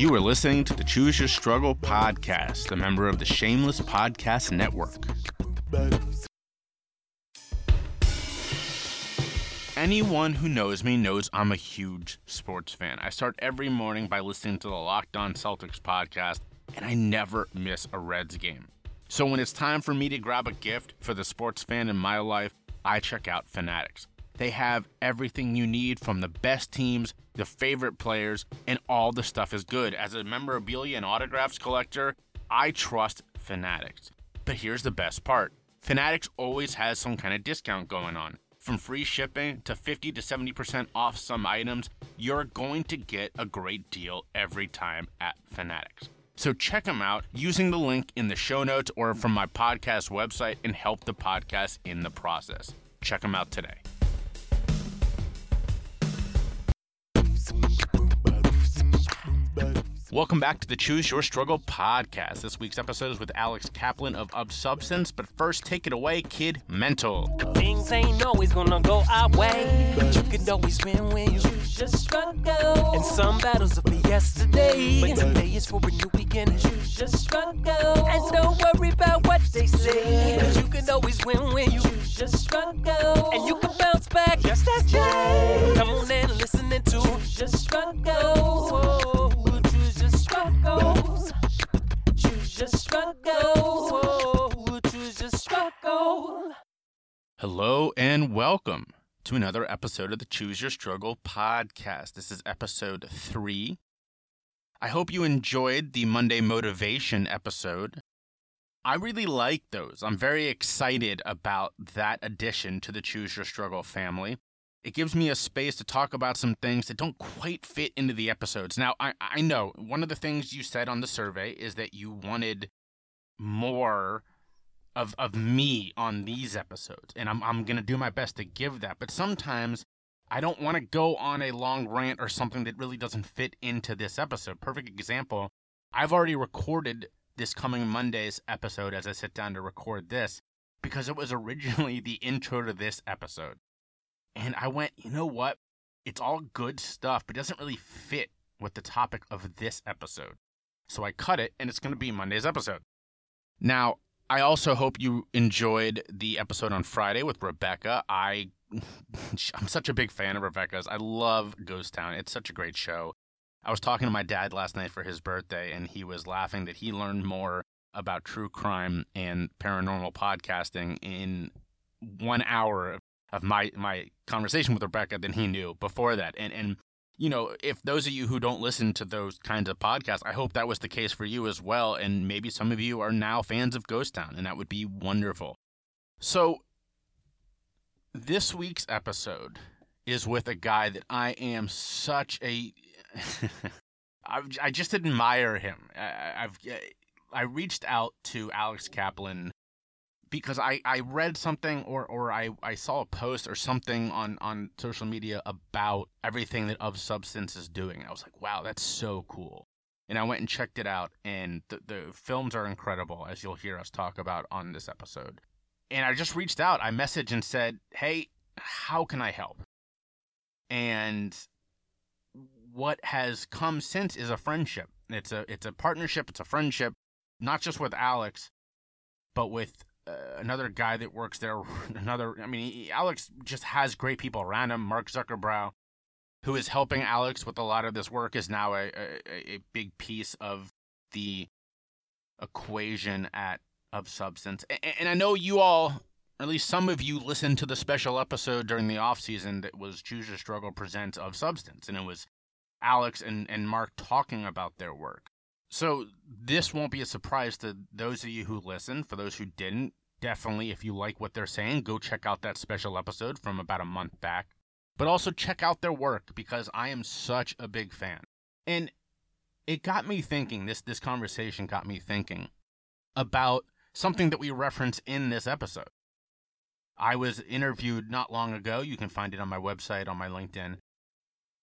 You are listening to the Choose Your Struggle podcast, a member of the Shameless Podcast Network. Anyone who knows me knows I'm a huge sports fan. I start every morning by listening to the Locked On Celtics podcast, and I never miss a Reds game. So when it's time for me to grab a gift for the sports fan in my life, I check out Fanatics. They have everything you need from the best teams, the favorite players, and all the stuff is good. As a memorabilia and autographs collector, I trust Fanatics. But here's the best part Fanatics always has some kind of discount going on. From free shipping to 50 to 70% off some items, you're going to get a great deal every time at Fanatics. So check them out using the link in the show notes or from my podcast website and help the podcast in the process. Check them out today. Welcome back to the Choose Your Struggle podcast. This week's episode is with Alex Kaplan of Of Substance, but first, take it away, Kid Mental. Things ain't always gonna go our way, but you can always win when you choose your struggle. And some battles are for yesterday, but today is for a new beginning. Choose your struggle, and don't worry about what they say, but you can always win when you choose your struggle, and you can bounce back just as Jay. Come on and listen to choose your struggle. Struggles. Choose your. Choose your struggle. Hello and welcome to another episode of the Choose Your Struggle podcast. This is episode three. I hope you enjoyed the Monday motivation episode. I really like those. I'm very excited about that addition to the Choose Your Struggle family. It gives me a space to talk about some things that don't quite fit into the episodes. Now, I, I know one of the things you said on the survey is that you wanted more of of me on these episodes and I'm I'm going to do my best to give that but sometimes I don't want to go on a long rant or something that really doesn't fit into this episode perfect example I've already recorded this coming Monday's episode as I sit down to record this because it was originally the intro to this episode and I went you know what it's all good stuff but it doesn't really fit with the topic of this episode so I cut it and it's going to be Monday's episode now, I also hope you enjoyed the episode on Friday with Rebecca. I I'm such a big fan of Rebecca's. I love Ghost Town. It's such a great show. I was talking to my dad last night for his birthday and he was laughing that he learned more about true crime and paranormal podcasting in 1 hour my my conversation with Rebecca than he knew before that. And and you know, if those of you who don't listen to those kinds of podcasts, I hope that was the case for you as well. And maybe some of you are now fans of Ghost Town, and that would be wonderful. So, this week's episode is with a guy that I am such a. I've, I just admire him. I, I've I reached out to Alex Kaplan because I, I read something or, or I, I saw a post or something on, on social media about everything that Of Substance is doing. I was like, wow, that's so cool. And I went and checked it out, and the, the films are incredible, as you'll hear us talk about on this episode. And I just reached out. I messaged and said, hey, how can I help? And what has come since is a friendship. It's a it's a partnership. It's a friendship, not just with Alex, but with uh, another guy that works there. Another, I mean, he, Alex just has great people around him. Mark Zuckerbrow, who is helping Alex with a lot of this work, is now a, a, a big piece of the equation at of substance. And, and I know you all, at least some of you, listened to the special episode during the off season that was Choose Your Struggle presents of substance, and it was Alex and, and Mark talking about their work. So this won't be a surprise to those of you who listen. For those who didn't, definitely, if you like what they're saying, go check out that special episode from about a month back. But also check out their work because I am such a big fan. And it got me thinking, this, this conversation got me thinking about something that we reference in this episode. I was interviewed not long ago. You can find it on my website, on my LinkedIn,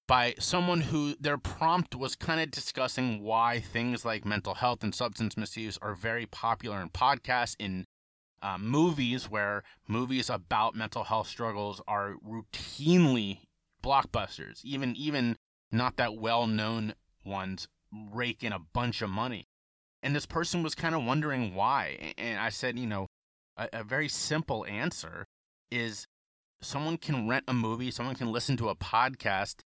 by someone who their prompt was kind of discussing why things like mental health and substance misuse are very popular in podcasts, in uh, movies, where movies about mental health struggles are routinely blockbusters, even even not that well known ones rake in a bunch of money. And this person was kind of wondering why. And I said, you know, a, a very simple answer is someone can rent a movie, someone can listen to a podcast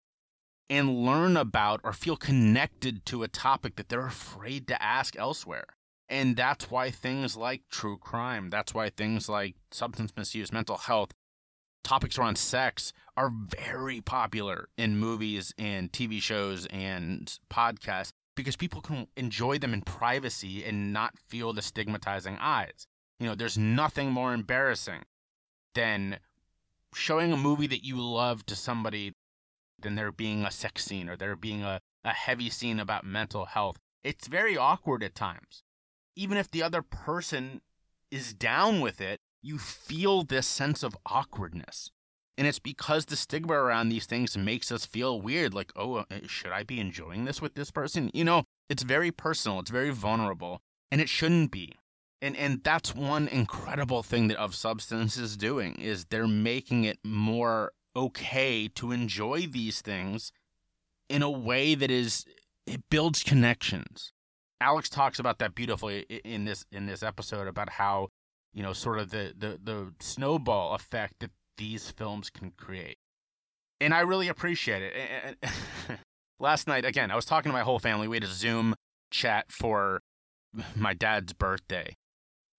and learn about or feel connected to a topic that they're afraid to ask elsewhere. And that's why things like true crime, that's why things like substance misuse, mental health, topics around sex are very popular in movies and TV shows and podcasts because people can enjoy them in privacy and not feel the stigmatizing eyes. You know, there's nothing more embarrassing than showing a movie that you love to somebody than there being a sex scene or there being a, a heavy scene about mental health. It's very awkward at times. Even if the other person is down with it, you feel this sense of awkwardness. And it's because the stigma around these things makes us feel weird like, oh, uh, should I be enjoying this with this person? You know, it's very personal, it's very vulnerable, and it shouldn't be. And and that's one incredible thing that of substance is doing is they're making it more okay to enjoy these things in a way that is it builds connections. Alex talks about that beautifully in this in this episode about how you know sort of the the, the snowball effect that these films can create, and I really appreciate it. Last night, again, I was talking to my whole family. We had a Zoom chat for my dad's birthday,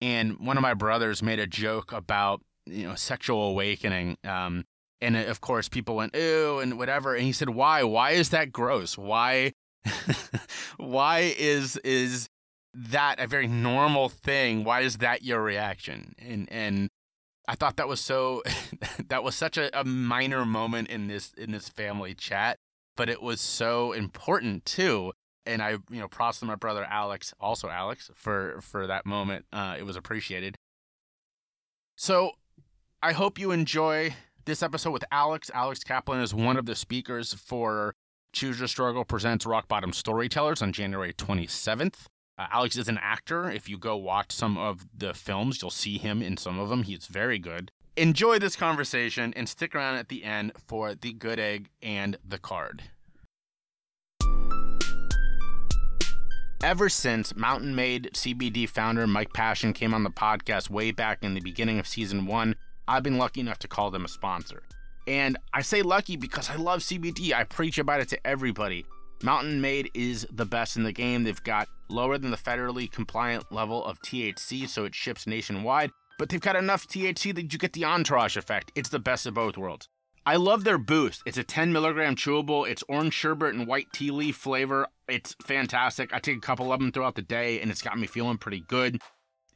and one of my brothers made a joke about you know sexual awakening um, and uh, of course, people went, ew, and whatever. And he said, why? Why is that gross? Why? why is is that a very normal thing? Why is that your reaction? And and I thought that was so that was such a, a minor moment in this in this family chat, but it was so important too. And I, you know, props to my brother Alex, also Alex, for for that moment. Uh, it was appreciated. So I hope you enjoy this episode with Alex. Alex Kaplan is one of the speakers for Choose Your Struggle Presents Rock Bottom Storytellers on January 27th. Uh, Alex is an actor. If you go watch some of the films, you'll see him in some of them. He's very good. Enjoy this conversation and stick around at the end for the good egg and the card. Ever since Mountain Made CBD founder Mike Passion came on the podcast way back in the beginning of season one, I've been lucky enough to call them a sponsor. And I say lucky because I love CBD. I preach about it to everybody. Mountain Made is the best in the game. They've got lower than the federally compliant level of THC, so it ships nationwide, but they've got enough THC that you get the entourage effect. It's the best of both worlds. I love their boost. It's a 10 milligram chewable. It's orange sherbet and white tea leaf flavor. It's fantastic. I take a couple of them throughout the day, and it's got me feeling pretty good.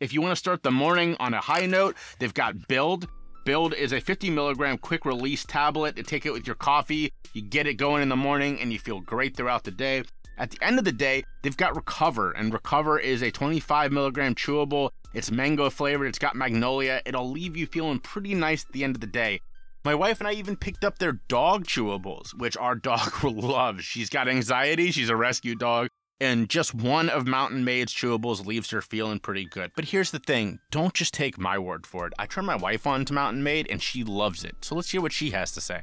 If you want to start the morning on a high note, they've got Build. Build is a 50 milligram quick release tablet. You take it with your coffee, you get it going in the morning, and you feel great throughout the day. At the end of the day, they've got Recover, and Recover is a 25 milligram chewable. It's mango flavored, it's got magnolia. It'll leave you feeling pretty nice at the end of the day. My wife and I even picked up their dog chewables, which our dog loves. She's got anxiety, she's a rescue dog, and just one of Mountain Made's chewables leaves her feeling pretty good. But here's the thing don't just take my word for it. I turned my wife on to Mountain Made and she loves it. So let's hear what she has to say.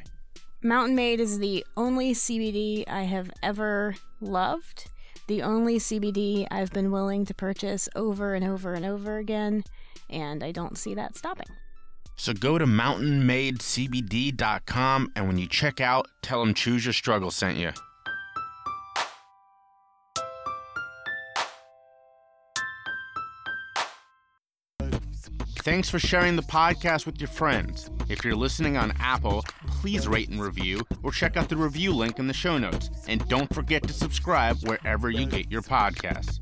Mountain Made is the only CBD I have ever loved, the only CBD I've been willing to purchase over and over and over again, and I don't see that stopping. So go to mountainmadecbd.com and when you check out, tell them Choose Your Struggle sent you. Thanks for sharing the podcast with your friends. If you're listening on Apple, please rate and review or check out the review link in the show notes. And don't forget to subscribe wherever you get your podcasts.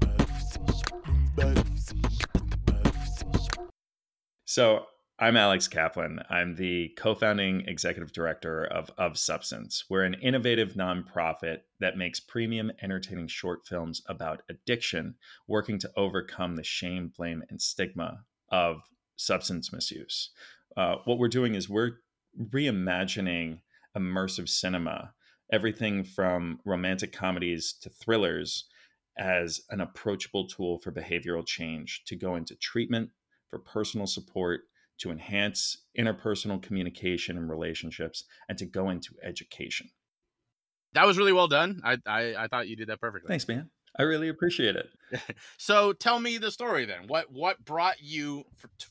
So, I'm Alex Kaplan. I'm the co founding executive director of Of Substance. We're an innovative nonprofit that makes premium, entertaining short films about addiction, working to overcome the shame, blame, and stigma of substance misuse. Uh, what we're doing is we're reimagining immersive cinema, everything from romantic comedies to thrillers, as an approachable tool for behavioral change to go into treatment, for personal support, to enhance interpersonal communication and relationships, and to go into education. that was really well done. I, I I thought you did that perfectly. Thanks, man. I really appreciate it. So tell me the story then. What what brought you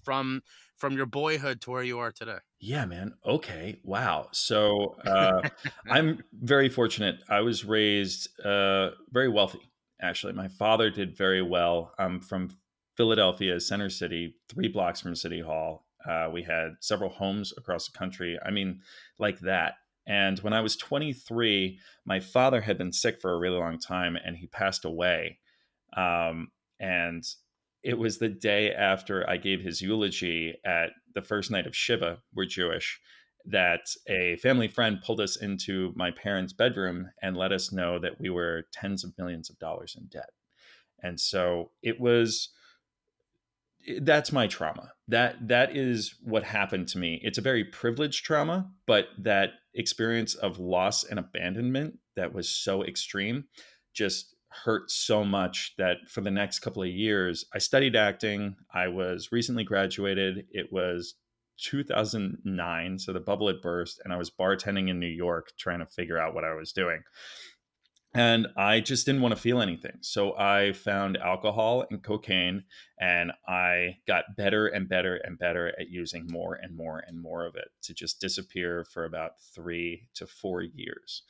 from from your boyhood to where you are today? Yeah, man. Okay. Wow. So uh, I'm very fortunate. I was raised uh, very wealthy, actually. My father did very well. I'm from Philadelphia, Center City, three blocks from City Hall. Uh, we had several homes across the country. I mean, like that. And when I was 23, my father had been sick for a really long time and he passed away. Um, and it was the day after I gave his eulogy at the first night of Shiva, we're Jewish, that a family friend pulled us into my parents' bedroom and let us know that we were tens of millions of dollars in debt. And so it was that's my trauma. That that is what happened to me. It's a very privileged trauma, but that experience of loss and abandonment that was so extreme just hurt so much that for the next couple of years I studied acting. I was recently graduated. It was 2009, so the bubble had burst and I was bartending in New York trying to figure out what I was doing and I just didn't want to feel anything. So I found alcohol and cocaine, and I got better and better and better at using more and more and more of it to just disappear for about three to four years.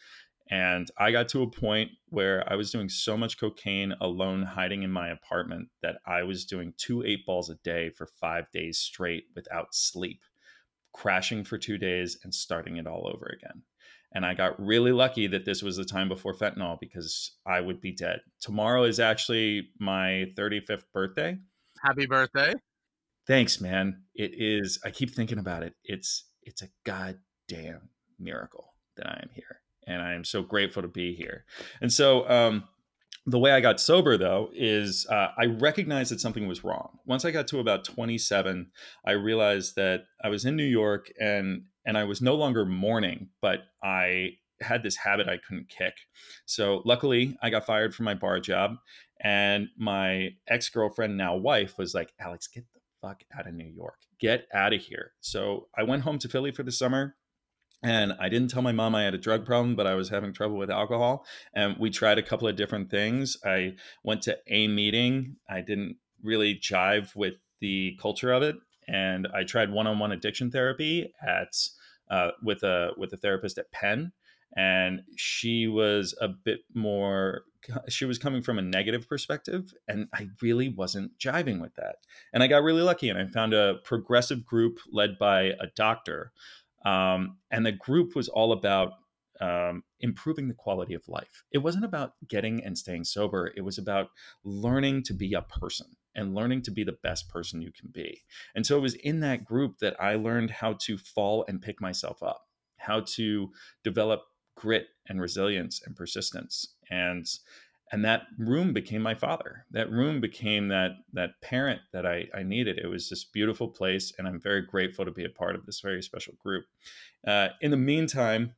And I got to a point where I was doing so much cocaine alone, hiding in my apartment, that I was doing two eight balls a day for five days straight without sleep, crashing for two days and starting it all over again. And I got really lucky that this was the time before fentanyl because I would be dead. Tomorrow is actually my 35th birthday. Happy birthday. Thanks, man. It is I keep thinking about it. It's it's a goddamn miracle that I am here. And I am so grateful to be here. And so um the way I got sober though is uh, I recognized that something was wrong. Once I got to about 27, I realized that I was in New York and and I was no longer mourning, but I had this habit I couldn't kick. So luckily, I got fired from my bar job, and my ex girlfriend, now wife, was like, "Alex, get the fuck out of New York. Get out of here." So I went home to Philly for the summer. And I didn't tell my mom I had a drug problem, but I was having trouble with alcohol. And we tried a couple of different things. I went to a meeting. I didn't really jive with the culture of it and I tried one-on-one addiction therapy at uh, with a with a therapist at Penn, and she was a bit more. She was coming from a negative perspective, and I really wasn't jiving with that. And I got really lucky, and I found a progressive group led by a doctor, um, and the group was all about um, improving the quality of life. It wasn't about getting and staying sober. It was about learning to be a person and learning to be the best person you can be. And so it was in that group that I learned how to fall and pick myself up, how to develop grit and resilience and persistence. And and that room became my father. That room became that that parent that I, I needed. It was this beautiful place, and I'm very grateful to be a part of this very special group. Uh, in the meantime,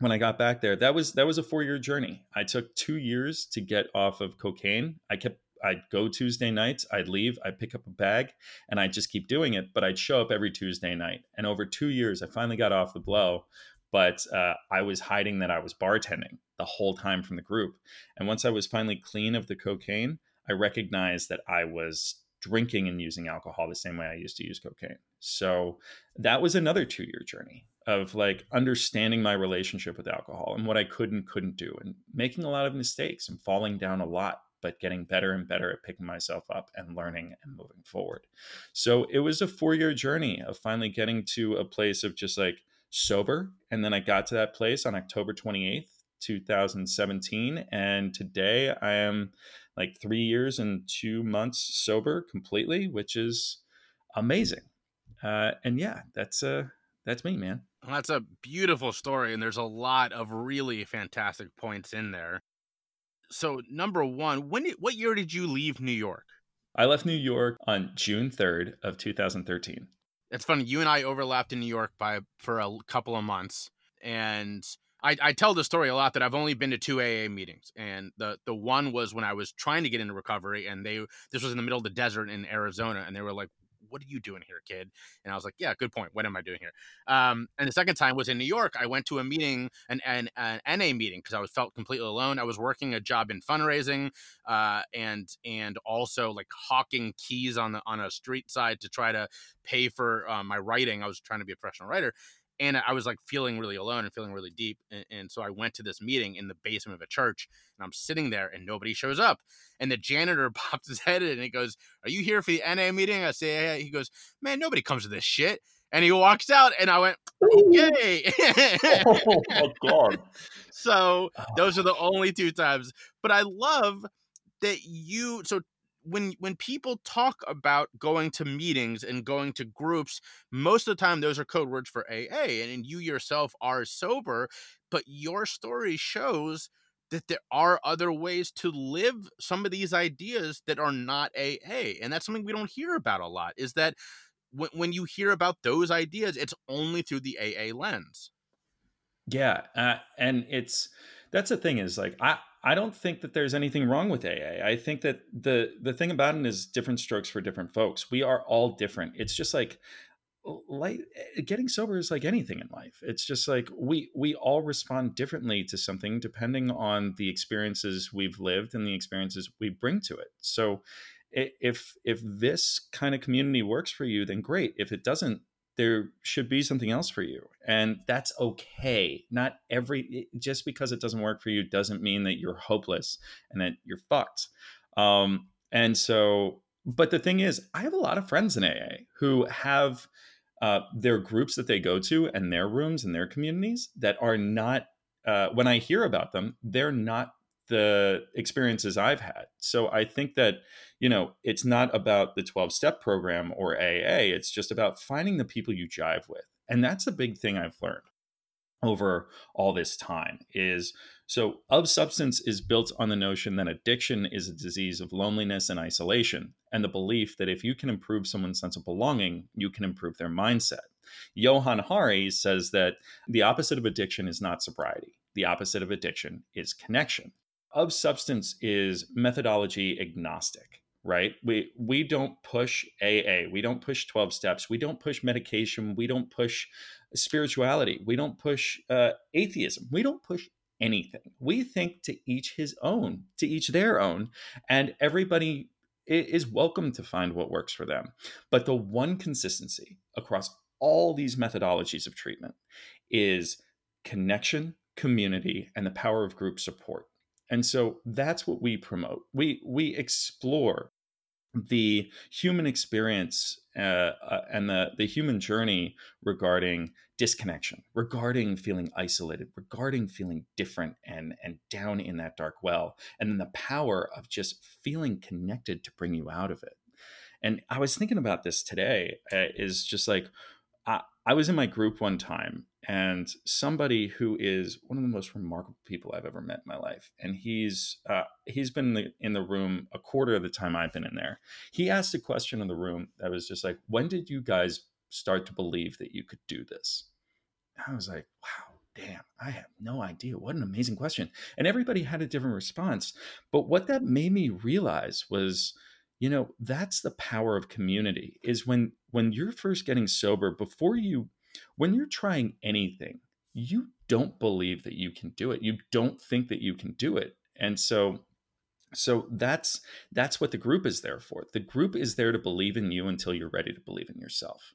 when I got back there, that was that was a four year journey. I took two years to get off of cocaine. I kept I'd go Tuesday nights, I'd leave, I'd pick up a bag, and I'd just keep doing it. But I'd show up every Tuesday night. And over two years, I finally got off the blow. But uh, I was hiding that I was bartending the whole time from the group. And once I was finally clean of the cocaine, I recognized that I was drinking and using alcohol the same way I used to use cocaine. So that was another two year journey of like understanding my relationship with alcohol and what I could and couldn't do and making a lot of mistakes and falling down a lot but getting better and better at picking myself up and learning and moving forward. So it was a four year journey of finally getting to a place of just like sober. And then I got to that place on October 28th, 2017. And today I am like three years and two months sober completely, which is amazing. Uh, and yeah, that's uh, that's me, man. Well, that's a beautiful story, and there's a lot of really fantastic points in there so number one, when did, what year did you leave New York? I left New York on June 3rd of 2013. It's funny. You and I overlapped in New York by for a couple of months, and I, I tell the story a lot that I've only been to two AA meetings, and the the one was when I was trying to get into recovery, and they this was in the middle of the desert in Arizona, and they were like, what are you doing here, kid? And I was like, yeah, good point. What am I doing here? Um, and the second time was in New York. I went to a meeting, an, an, an NA meeting, because I was felt completely alone. I was working a job in fundraising, uh, and and also like hawking keys on the on a street side to try to pay for uh, my writing. I was trying to be a professional writer, and I was like feeling really alone and feeling really deep. And, and, so I went to this meeting in the basement of a church, and I'm sitting there, and nobody shows up. And the janitor pops his head in, and he goes, "Are you here for the NA meeting?" I say, "Yeah." He goes, "Man, nobody comes to this shit." And he walks out, and I went, "Okay." oh my god! so ah. those are the only two times. But I love that you. So when when people talk about going to meetings and going to groups, most of the time those are code words for AA, and, you yourself are sober, but your story shows that there are other ways to live some of these ideas that are not AA, and that's something we don't hear about a lot. Is that when when you hear about those ideas, it's only through the AA lens. Yeah, uh, and it's that's the thing is like I I don't think that there's anything wrong with AA. I think that the the thing about it is different strokes for different folks. We are all different. It's just like like eh, getting sober is like anything in life. It's just like we we all respond differently to something depending on the experiences we've lived and the experiences we bring to it. So if if this kind of community works for you then great. If it doesn't, there should be something else for you and that's okay. Not every just because it doesn't work for you doesn't mean that you're hopeless and that you're fucked. Um, and so but the thing is i have a lot of friends in aa who have uh, their groups that they go to and their rooms and their communities that are not uh, when i hear about them they're not the experiences i've had. So i think that you know, it's not about the 12 step program or AA. It's just about finding the people you jive with. And that's a big thing I've learned over all this time is so of substance is built on the notion that addiction is a disease of loneliness and isolation and the belief that if you can improve someone's sense of belonging you can improve their mindset johann hari says that the opposite of addiction is not sobriety the opposite of addiction is connection of substance is methodology agnostic right? We we don't push aa we don't push 12 steps. We don't push medication. We don't push spirituality. We don't push uh, atheism. We don't push anything. We think to each his own to each their own and everybody is welcome to find what works for them. But the one consistency across all these methodologies of treatment is connection community and the power of group support. And so that's what we promote. We we explore the human experience uh, uh, and the, the human journey regarding disconnection, regarding feeling isolated, regarding feeling different and, and down in that dark well, and then the power of just feeling connected to bring you out of it. And I was thinking about this today uh, is just like, I, I was in my group one time and somebody who is one of the most remarkable people I've ever met in my life. And he's uh, he's been in the, in the room a quarter of the time I've been in there. He asked a question in the room that was just like, "When did you guys start to believe that you could do this?" I was like, "Wow." Damn, I have no idea. What an amazing question. And everybody had a different response. But what that made me realize was, you know, that's the power of community is when when you're first getting sober, before you when you're trying anything, you don't believe that you can do it. You don't think that you can do it. And so so that's that's what the group is there for. The group is there to believe in you until you're ready to believe in yourself.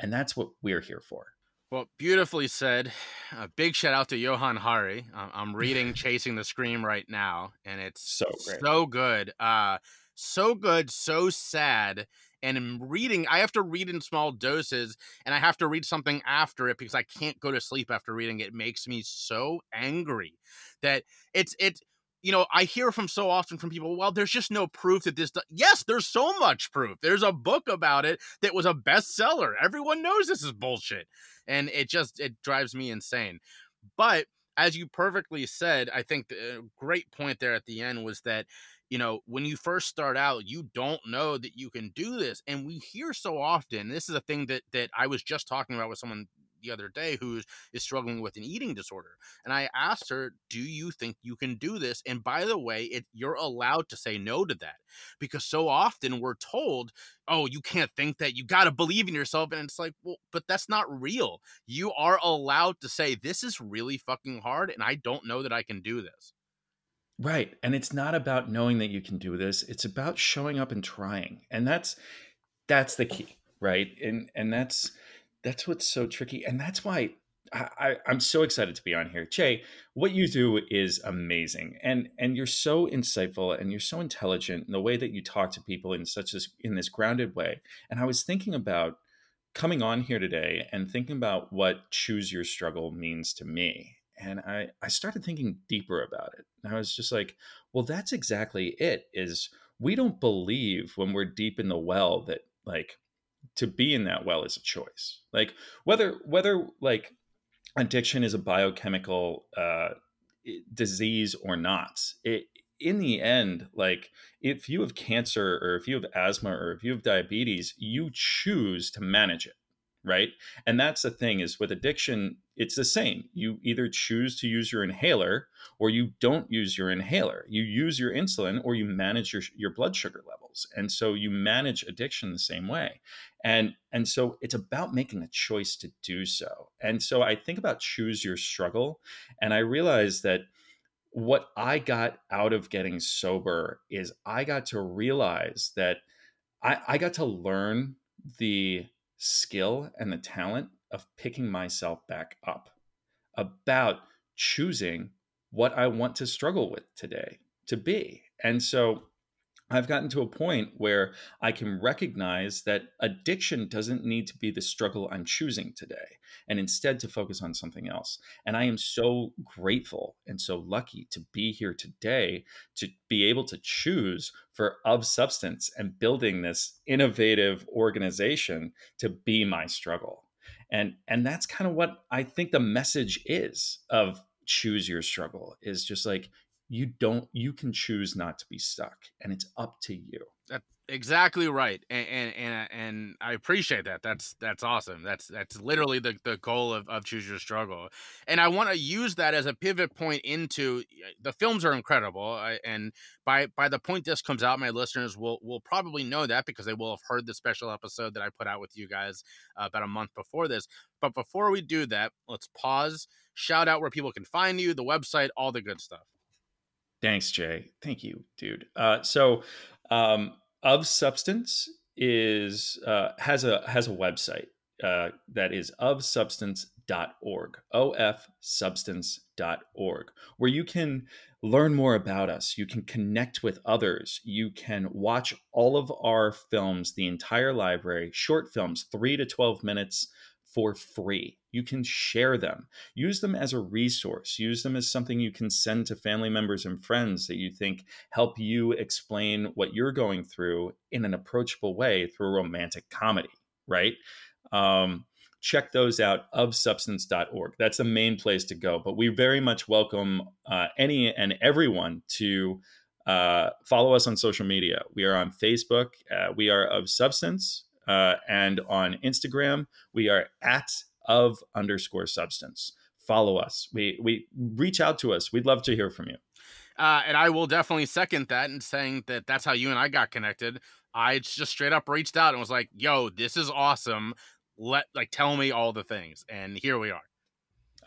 And that's what we're here for. Well, beautifully said. A big shout out to Johann Hari. I'm reading Chasing the Scream right now, and it's so great. so good. Uh, so good, so sad and in reading i have to read in small doses and i have to read something after it because i can't go to sleep after reading. It, it makes me so angry that it's it's you know i hear from so often from people well there's just no proof that this yes there's so much proof. There's a book about it that was a bestseller. Everyone knows this is bullshit. And it just it drives me insane. But as you perfectly said i think the uh, great point there at the end was that you know, when you first start out, you don't know that you can do this. And we hear so often, this is a thing that that I was just talking about with someone the other day who is struggling with an eating disorder. And I asked her, Do you think you can do this? And by the way, it, you're allowed to say no to that because so often we're told, Oh, you can't think that. You got to believe in yourself. And it's like, Well, but that's not real. You are allowed to say, This is really fucking hard. And I don't know that I can do this. Right. And it's not about knowing that you can do this. It's about showing up and trying. And that's that's the key, right? And and that's that's what's so tricky. And that's why I, am so excited to be on here. Jay, what you do is amazing. And and you're so insightful and you're so intelligent in the way that you talk to people in such this in this grounded way. And I was thinking about coming on here today and thinking about what choose your struggle means to me and I, I started thinking deeper about it. And I was just like, well, that's exactly it is we don't believe when we're deep in the well that like to be in that well is a choice. Like whether whether like addiction is a biochemical uh, disease or not, it in the end, like if you have cancer or if you have asthma or if you have diabetes, you choose to manage it right? And that's the thing is with addiction it's the same. You either choose to use your inhaler or you don't use your inhaler. You use your insulin or you manage your, your blood sugar levels. And so you manage addiction the same way. And and so it's about making a choice to do so. And so i think about choose your struggle and i realize that what i got out of getting sober is i got to realize that i, I got to learn the skill and the talent of picking myself back up, about choosing what I want to struggle with today to be. And so I've gotten to a point where I can recognize that addiction doesn't need to be the struggle I'm choosing today, and instead to focus on something else. And I am so grateful and so lucky to be here today to be able to choose for Of Substance and building this innovative organization to be my struggle. And, and that's kind of what I think the message is of choose your struggle is just like you don't you can choose not to be stuck and it's up to you. That's exactly right and and and, and i appreciate that that's that's awesome that's that's literally the, the goal of, of choose your struggle and i want to use that as a pivot point into the films are incredible and by by the point this comes out my listeners will will probably know that because they will have heard the special episode that i put out with you guys uh, about a month before this but before we do that let's pause shout out where people can find you the website all the good stuff Thanks, Jay. Thank you, dude. Uh, so, um, of substance is uh, has a has a website uh, that is ofsubstance.org, ofsubstance.org, where you can learn more about us. You can connect with others. You can watch all of our films, the entire library, short films, three to 12 minutes for free. You can share them. Use them as a resource. Use them as something you can send to family members and friends that you think help you explain what you're going through in an approachable way through a romantic comedy, right? Um, check those out ofsubstance.org. That's the main place to go. But we very much welcome uh, any and everyone to uh, follow us on social media. We are on Facebook. Uh, we are of substance. Uh, and on Instagram, we are at of underscore substance. Follow us. We we reach out to us. We'd love to hear from you. Uh, and I will definitely second that and saying that that's how you and I got connected. I just straight up reached out and was like, "Yo, this is awesome. Let like tell me all the things." And here we are.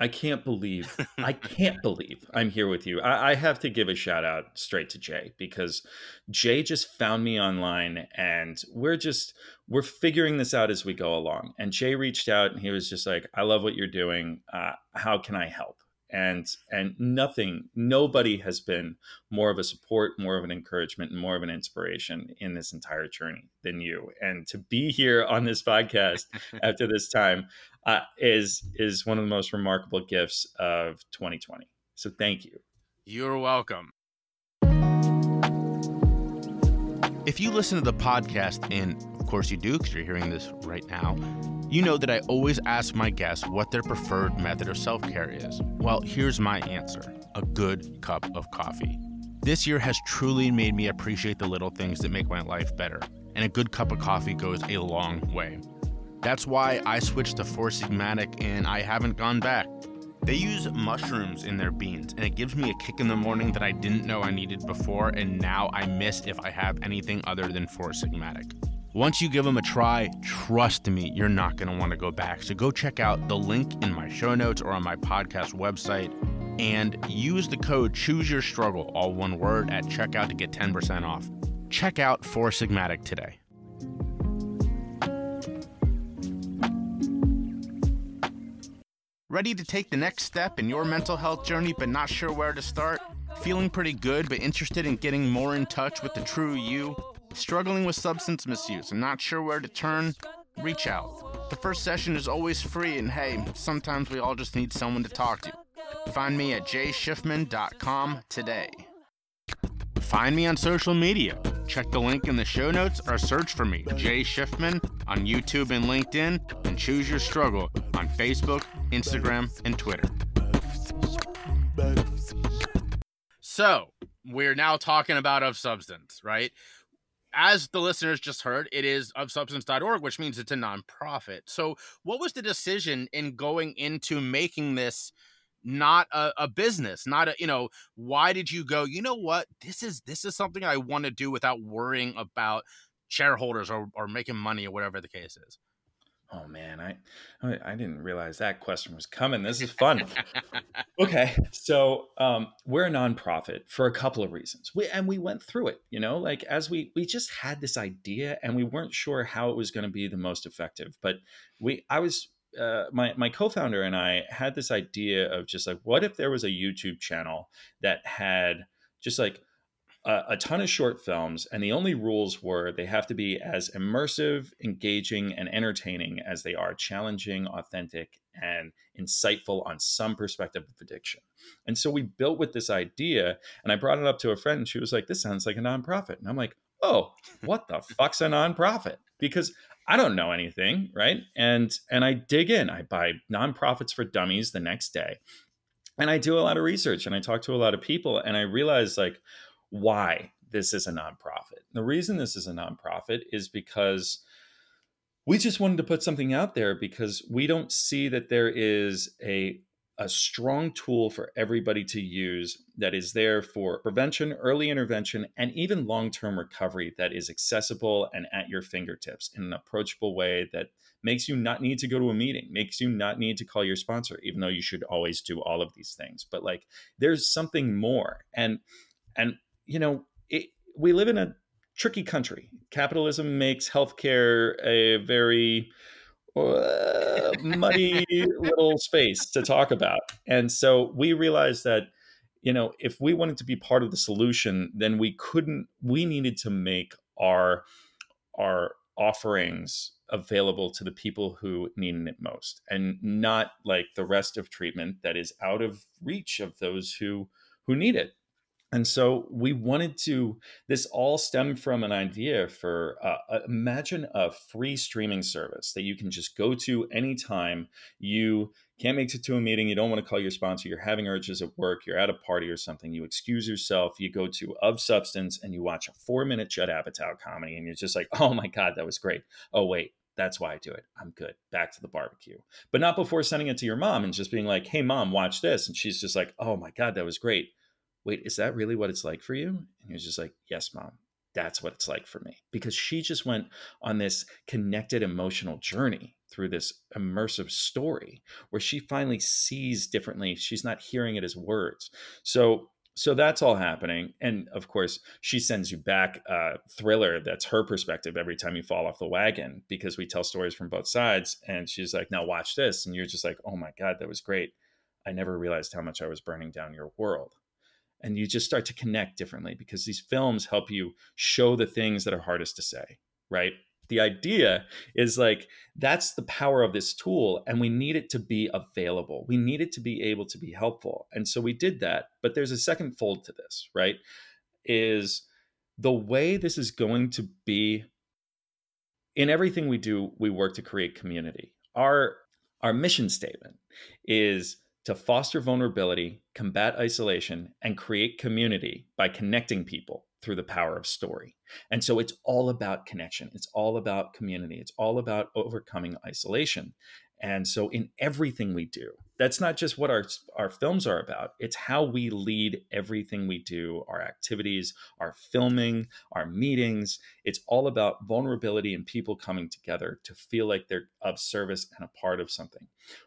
I can't believe, I can't believe I'm here with you. I, I, have to give a shout out straight to Jay because Jay just found me online and we're just, we're figuring this out as we go along. And Jay reached out and he was just like, I love what you're doing. Uh, how can I help? And and nothing nobody has been more of a support more of an encouragement and more of an inspiration in this entire journey than you. And to be here on this podcast after this time uh, is is one of the most remarkable gifts of 2020 so thank you. You're welcome. If you listen to the podcast and of course you do because you're hearing this right now you know that I always ask my guests what their preferred method of self care is. Well, here's my answer a good cup of coffee. This year has truly made me appreciate the little things that make my life better, and a good cup of coffee goes a long way. That's why I switched to Four Sigmatic and I haven't gone back. They use mushrooms in their beans, and it gives me a kick in the morning that I didn't know I needed before, and now I miss if I have anything other than Four Sigmatic. Once you give them a try, trust me, you're not going to want to go back. So go check out the link in my show notes or on my podcast website and use the code Choose Your Struggle, all one word, at checkout to get 10% off. Check out Four Sigmatic today. Ready to take the next step in your mental health journey but not sure where to start? Feeling pretty good but interested in getting more in touch with the true you? Struggling with substance misuse and not sure where to turn? Reach out. The first session is always free, and hey, sometimes we all just need someone to talk to. Find me at jschiffman.com today. Find me on social media. Check the link in the show notes or search for me, Jay Schiffman, on YouTube and LinkedIn, and Choose Your Struggle on Facebook, Instagram, and Twitter. So, we're now talking about Of Substance, right? As the listeners just heard, it is ofsubstance.org, which means it's a nonprofit. So, what was the decision in going into making this not a, a, business not a you know why did you go you know what this is this is something i want to do without worrying about shareholders or, or making money or whatever the case is oh man i i didn't realize that question was coming. This is fun. Okay so um, we're a nonprofit for a couple of reasons. We and we went through it you know like as we we just had this idea and we weren't sure how it was going to be the most effective but we i was uh, my my co-founder and I had this idea of just like what if there was a YouTube channel that had just like a, a, ton of short films and the only rules were they have to be as immersive, engaging and entertaining as they are challenging, authentic and insightful on some perspective of addiction. And so we built with this idea and I brought it up to a friend and she was like this sounds like a nonprofit. And I'm like, "Oh, what the fuck's a nonprofit?" Because I don't know anything, right? And and I dig in. I buy nonprofits for dummies the next day. And I do a lot of research and I talk to a lot of people and I realize like why this is a nonprofit. The reason this is a nonprofit is because we just wanted to put something out there because we don't see that there is a a strong tool for everybody to use that is there for prevention, early intervention, and even long term recovery that is accessible and at your fingertips in an approachable way that makes you not need to go to a meeting, makes you not need to call your sponsor, even though you should always do all of these things. But like there's something more. And, and, you know, it, we live in a tricky country. Capitalism makes healthcare a very, uh, muddy little space to talk about. And so we realized that, you know, if we wanted to be part of the solution, then we couldn't, we needed to make our, our offerings available to the people who needed it most and not like the rest of treatment that is out of reach of those who who need it and so we wanted to this all stemmed from an idea for uh, uh, imagine a free streaming service that you can just go to anytime you can't make it to a meeting you don't want to call your sponsor you're having urges at work you're at a party or something you excuse yourself you go to of substance and you watch a four minute judd apatow comedy and you're just like oh my god that was great oh wait that's why I do it. I'm good. Back to the barbecue. But not before sending it to your mom and just being like, hey, mom, watch this. And she's just like, oh my God, that was great wait, is that really what it's like for you? And he was just like, yes, mom, that's what it's like for me. Because she just went on this connected emotional journey through this immersive story where she finally sees differently. She's not hearing it as words. So, so that's all happening. And of course, she sends you back a thriller that's her perspective every time you fall off the wagon because we tell stories from both sides. And she's like, now watch this. And you're just like, oh my God, that was great. I never realized how much I was burning down your world and you just start to connect differently because these films help you show the things that are hardest to say right? The idea is like that's the power of this tool and we need it to be available. We need it to be able to be helpful. And so we did that but there's a second fold to this right? Is the way this is going to be in everything we do we work to create community. Our our mission statement is to foster vulnerability, combat isolation, and create community by connecting people through the power of story. And so it's all about connection. It's all about community. It's all about overcoming isolation. And so in everything we do, that's not just what our our films are about. It's how we lead everything we do, our activities, our filming, our meetings. It's all about vulnerability and people coming together to feel like they're of service and a part of something.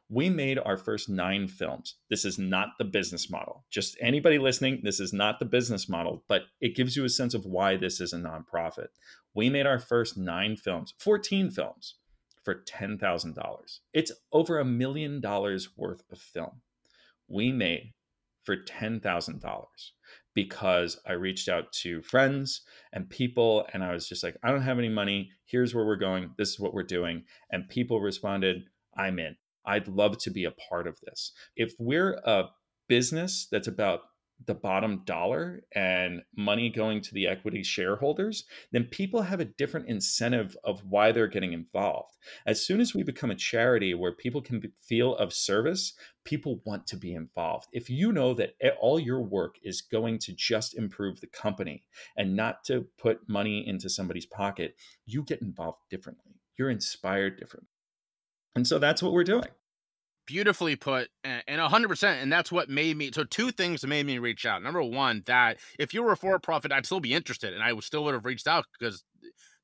We made our first 9 films. This is not the business model. Just anybody listening, this is not the business model, but it gives you a sense of why this is a nonprofit. We made our first 9 films, 14 films for $10,000. It's over a million dollars worth of film we made for $10,000 because I reached out to friends and people and I was just like, I don't have any money. Here's where we're going. This is what we're doing. And people responded, I'm in. I'd love to be a part of this. If we're a business that's about the bottom dollar and money going to the equity shareholders, then people have a different incentive of why they're getting involved. As soon as we become a charity where people can feel of service, people want to be involved. If you know that all your work is going to just improve the company and not to put money into somebody's pocket, you get involved differently. You're inspired differently. And so that's what we're doing beautifully put and 100% and that's what made me so two things made me reach out. Number one that if you were a for-profit i'd still be interested and i would still would have reached out because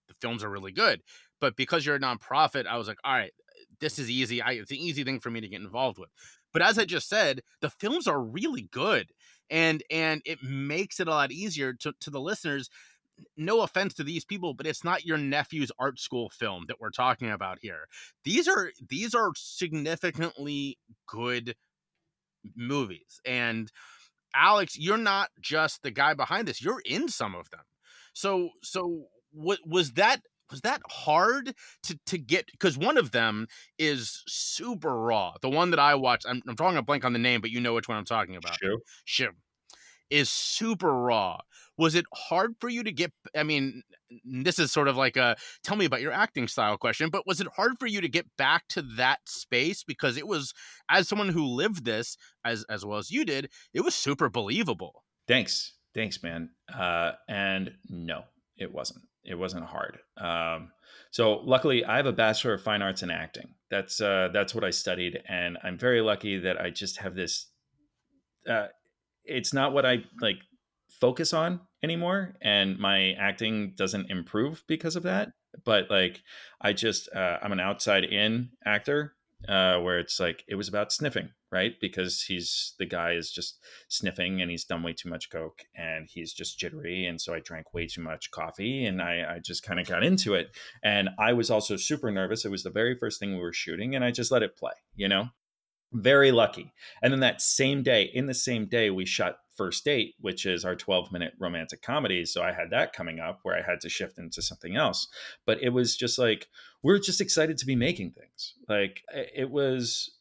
the films are really good but because you're a nonprofit i was like all right this is easy I, it's an easy thing for me to get involved with. But as i just said the films are really good and and it makes it a lot easier to, to the listeners no offense to these people, but it's not your nephew's art school film that we're talking about here. These are these are significantly good movies. And Alex, you're not just the guy behind this. You're in some of them. So so what was that was that hard to to get because one of them is super raw. The one that I watched, I'm, I'm drawing a blank on the name, but you know which one I'm talking about. Sure. Sure. Is super raw was it hard for you to get i mean this is sort of like a tell me about your acting style question but was it hard for you to get back to that space? Because it was as someone who lived this as as well as you did it was super believable. Thanks. Thanks man. Uh and no it wasn't. It wasn't hard. Um so luckily i have a bachelor of fine arts in acting. That's uh that's what i studied and i'm very lucky that i just have this uh it's not what i like focus on anymore and my acting doesn't improve because of that but like i just uh, i'm an outside in actor uh, where it's like it was about sniffing right? Because he's the guy is just sniffing and he's done way too much coke and he's just jittery and so i drank way too much coffee and i, I just kind of got into it. And i was also super nervous. It was the very first thing we were shooting and i just let it play you know? Very lucky. And then that same day in the same day we shot first date which is our 12 minute romantic comedy. So i had that coming up where i had to shift into something else. But it was just like we're just excited to be making things. Like it was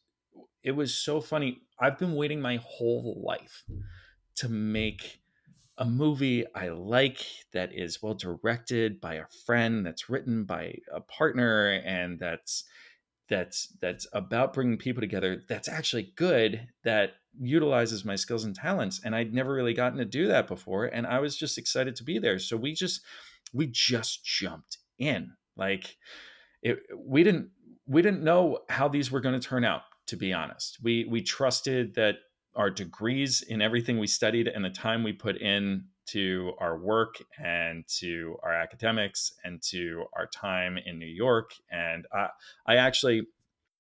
it was so funny. I've been waiting my whole life to make a movie I like that is well directed by a friend, that's written by a partner, and that's that's that's about bringing people together that's actually good that utilizes my skills and talents and i'd never really gotten to do that before and i was just excited to be there. So we just we just jumped in. Like it, we didn't we didn't know how these were going to turn out to be honest. We we trusted that our degrees in everything we studied and the time we put in to our work and to our academics and to our time in New York. And I, I actually,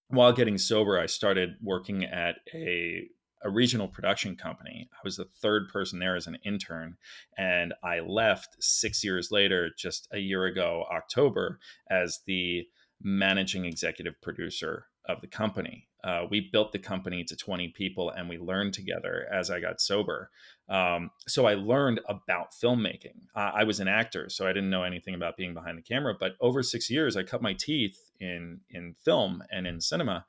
while getting sober, I started working at a a regional production company. I was the third person there as an intern, and I left six years later, just a year ago, October, as the managing executive producer of the company. Uh, we built the company to 20 people and we learned together as I got sober. Um, so I learned about filmmaking. I was an actor, so I didn't know anything about being behind the camera. But over six years, I cut my teeth in in film and in cinema,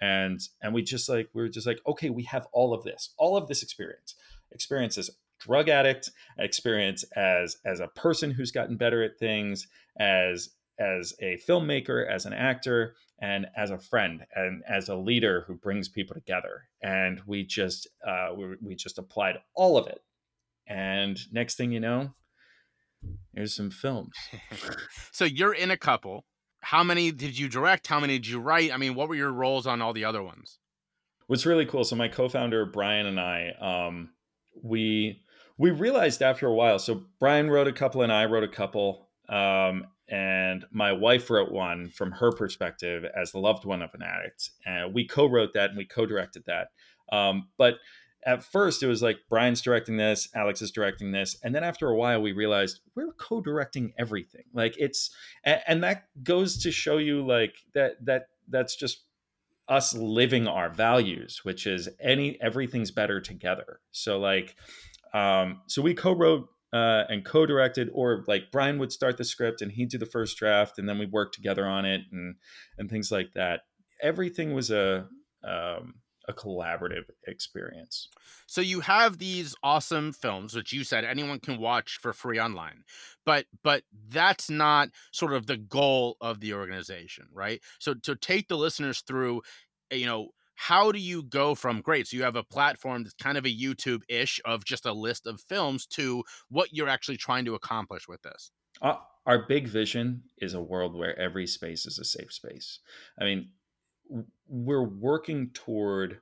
and and we just like we were just like, okay, we have all of this, all of this experience, experience as drug addict, experience as as a person who's gotten better at things, as as a filmmaker, as an actor, and as a friend and as a leader who brings people together. And we just uh, we, we just applied all of it. And next thing you know, Here's some films. so you're in a couple. How many did you direct? How many did you write? I mean, what were your roles on all the other ones? What's really cool. So my co-founder Brian and I, um, we we realized after a while. So Brian wrote a couple, and I wrote a couple. Um, and my wife wrote one from her perspective as the loved one of an addict. And we co-wrote that and we co-directed that. Um, but at first it was like Brian's directing this, Alex is directing this, and then after a while we realized we're co-directing everything. Like it's and, and that goes to show you like that that that's just us living our values, which is any everything's better together. So like um so we co-wrote uh, and co-directed or like brian would start the script and he'd do the first draft and then we'd work together on it and and things like that everything was a um, a collaborative experience. So you have these awesome films which you said anyone can watch for free online. But but that's not sort of the goal of the organization, right? So to take the listeners through you know how do you go from great? So you have a platform that's kind of a youtube-ish of just a list of films to what you're actually trying to accomplish with this. Uh, our big vision is a world where every space is a safe space. I mean we're working toward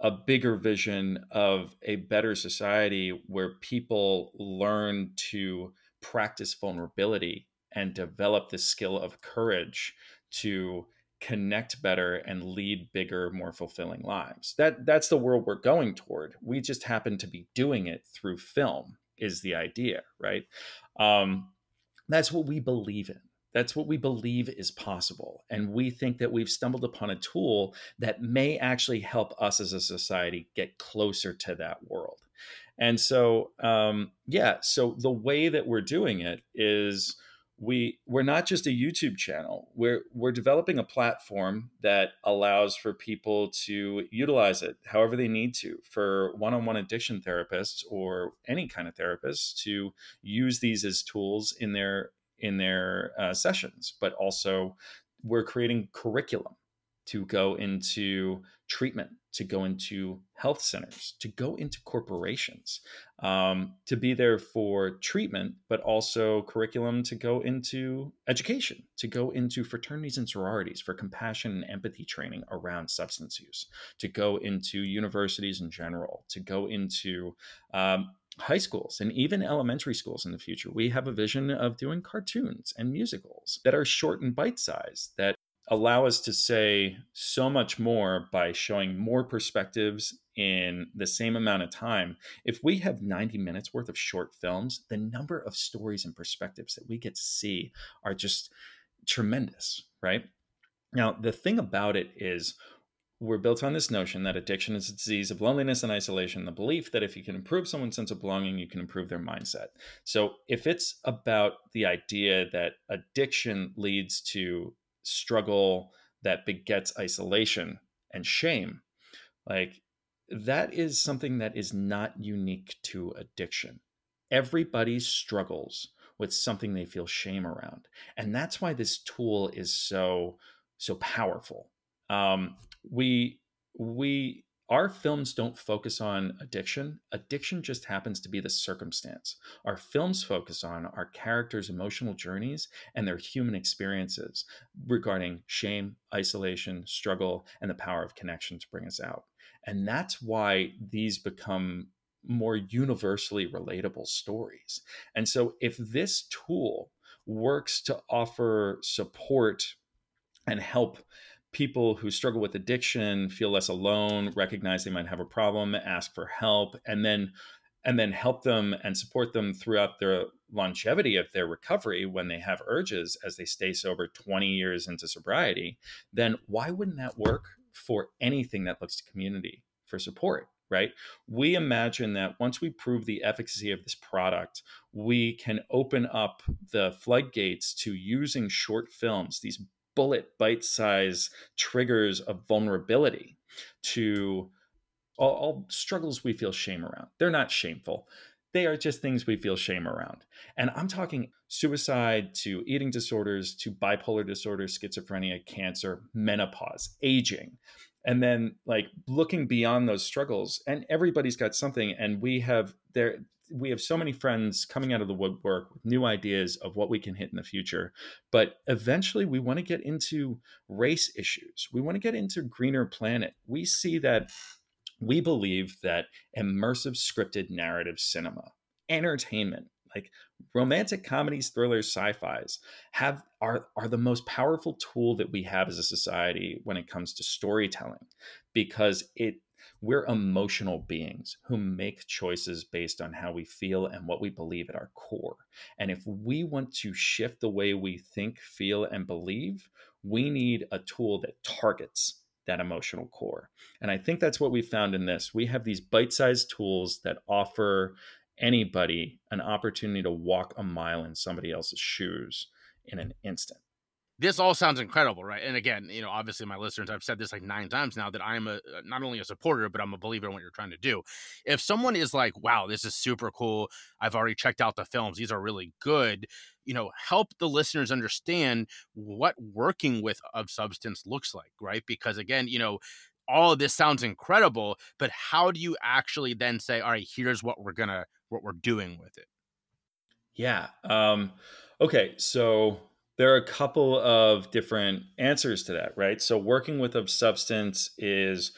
a bigger vision of a better society where people learn to practice vulnerability and develop the skill of courage to connect better and lead bigger more fulfilling lives that that's the world we're going toward we just happen to be doing it through film is the idea right um, that's what we believe in that's what we believe is possible. And we think that we've stumbled upon a tool that may actually help us as a society get closer to that world. And so, um, yeah, so the way that we're doing it is we we're not just a YouTube channel. We're we're developing a platform that allows for people to utilize it however they need to for one-on-one addiction therapists or any kind of therapists to use these as tools in their in their uh, sessions, but also we're creating curriculum to go into treatment, to go into health centers, to go into corporations, um, to be there for treatment, but also curriculum to go into education, to go into fraternities and sororities for compassion and empathy training around substance use, to go into universities in general, to go into um, high schools and even elementary schools in the future. We have a vision of doing cartoons and musicals that are short and bite sized, that allow us to say so much more by showing more perspectives in the same amount of time. If we have 90 minutes worth of short films, the number of stories and perspectives that we get to see are just tremendous, right? Now, the thing about it is, we're built on this notion that addiction is a disease of loneliness and isolation, the belief that if you can improve someone's sense of belonging, you can improve their mindset. So, if it's about the idea that addiction leads to struggle that begets isolation and shame, like that is something that is not unique to addiction. Everybody struggles with something they feel shame around. And that's why this tool is so so powerful. Um, we we our films don't focus on addiction. Addiction just happens to be the circumstance. Our films focus on our characters' emotional journeys and their human experiences regarding shame, isolation, struggle, and the power of connection to bring us out. And that's why these become more universally relatable stories. And so, if this tool works to offer support and help people who struggle with addiction feel less alone recognize they might have a problem ask for help and then and then help them and support them throughout their longevity of their recovery when they have urges as they stay sober 20 years into sobriety then why wouldn't that work for anything that looks to community for support right? We imagine that once we prove the efficacy of this product, we can open up the floodgates to using short films, these bullet bite size triggers of vulnerability to all, all, struggles we feel shame around. They're not shameful. They are just things we feel shame around. And I'm talking suicide to eating disorders to bipolar disorder, schizophrenia, cancer, menopause, aging. And then like looking beyond those struggles and everybody's got something and we have there we have so many friends coming out of the woodwork with new ideas of what we can hit in the future. But eventually, we want to get into race issues. We want to get into greener planet. We see that we believe that immersive scripted narrative cinema, entertainment, like romantic comedies, thrillers, sci-fis have are are the most powerful tool that we have as a society when it comes to storytelling because it we're emotional beings who make choices based on how we feel and what we believe at our core. And if we want to shift the way we think, feel, and believe, we need a tool that targets that emotional core. And I think that's what we found in this. We have these bite sized tools that offer anybody an opportunity to walk a mile in somebody else's shoes in an instant. This all sounds incredible, right? And again, you know, obviously, my listeners, I've said this like nine times now that I am a not only a supporter, but I'm a believer in what you're trying to do. If someone is like, "Wow, this is super cool," I've already checked out the films; these are really good. You know, help the listeners understand what working with of substance looks like, right? Because again, you know, all of this sounds incredible, but how do you actually then say, all right, here's what we're gonna what we're doing with it? Yeah. Um, okay. So there are a couple of different answers to that, right? So working with of substance is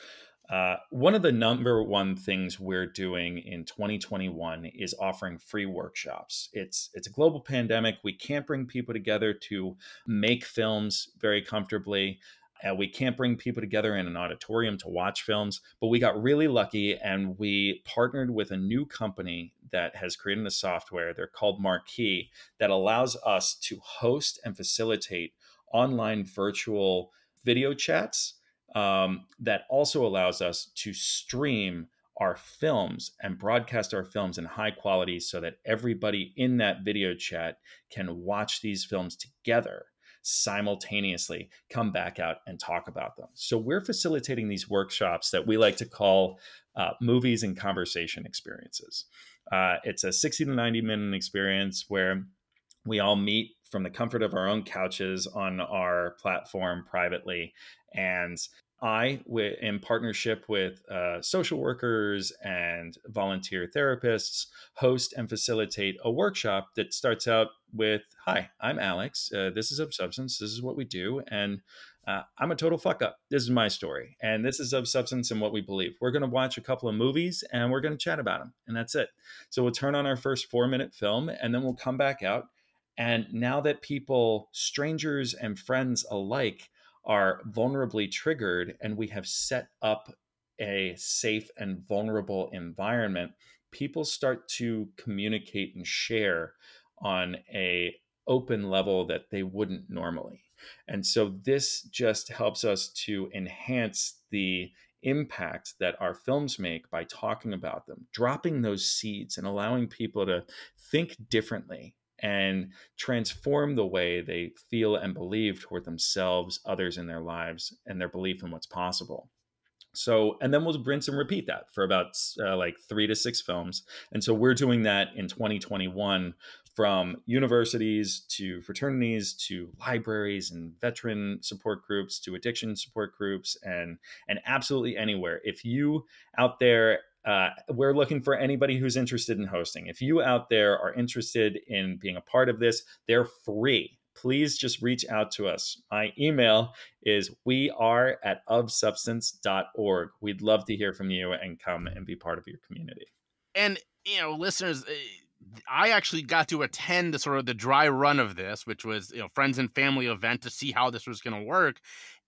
uh, one of the number one things we're doing in 2021 is offering free workshops. It's it's a global pandemic. We can't bring people together to make films very comfortably. Uh, we can't bring people together in an auditorium to watch films, but we got really lucky and we partnered with a new company that has created a software. They're called Marquee that allows us to host and facilitate online virtual video chats. Um, that also allows us to stream our films and broadcast our films in high quality so that everybody in that video chat can watch these films together simultaneously come back out and talk about them. So we're facilitating these workshops that we like to call uh, movies and conversation experiences. Uh, it's a 60 to 90 minute experience where we all meet from the comfort of our own couches on our platform privately and I, in partnership with uh, social workers and volunteer therapists, host and facilitate a workshop that starts out with Hi, I'm Alex. Uh, this is Of Substance. This is what we do. And uh, I'm a total fuck up. This is my story. And this is Of Substance and what we believe. We're going to watch a couple of movies and we're going to chat about them. And that's it. So we'll turn on our first four minute film and then we'll come back out. And now that people, strangers and friends alike, are vulnerably triggered and we have set up a safe and vulnerable environment people start to communicate and share on a open level that they wouldn't normally. And so this just helps us to enhance the impact that our films make by talking about them dropping those seeds and allowing people to think differently and transform the way they feel and believe toward themselves, others in their lives, and their belief in what's possible. So, and then we'll rinse and repeat that for about uh, like three to six films. And so we're doing that in 2021 from universities to fraternities to libraries and veteran support groups to addiction support groups and and absolutely anywhere. If you out there uh, we're looking for anybody who's interested in hosting. If you out there are interested in being a part of this, they're free. Please just reach out to us. My email is we are at ofsubstance.org. We'd love to hear from you and come and be part of your community. And, you know, listeners, eh, I actually got to attend the sort of the dry run of this, which was you know friends and family event to see how this was going to work,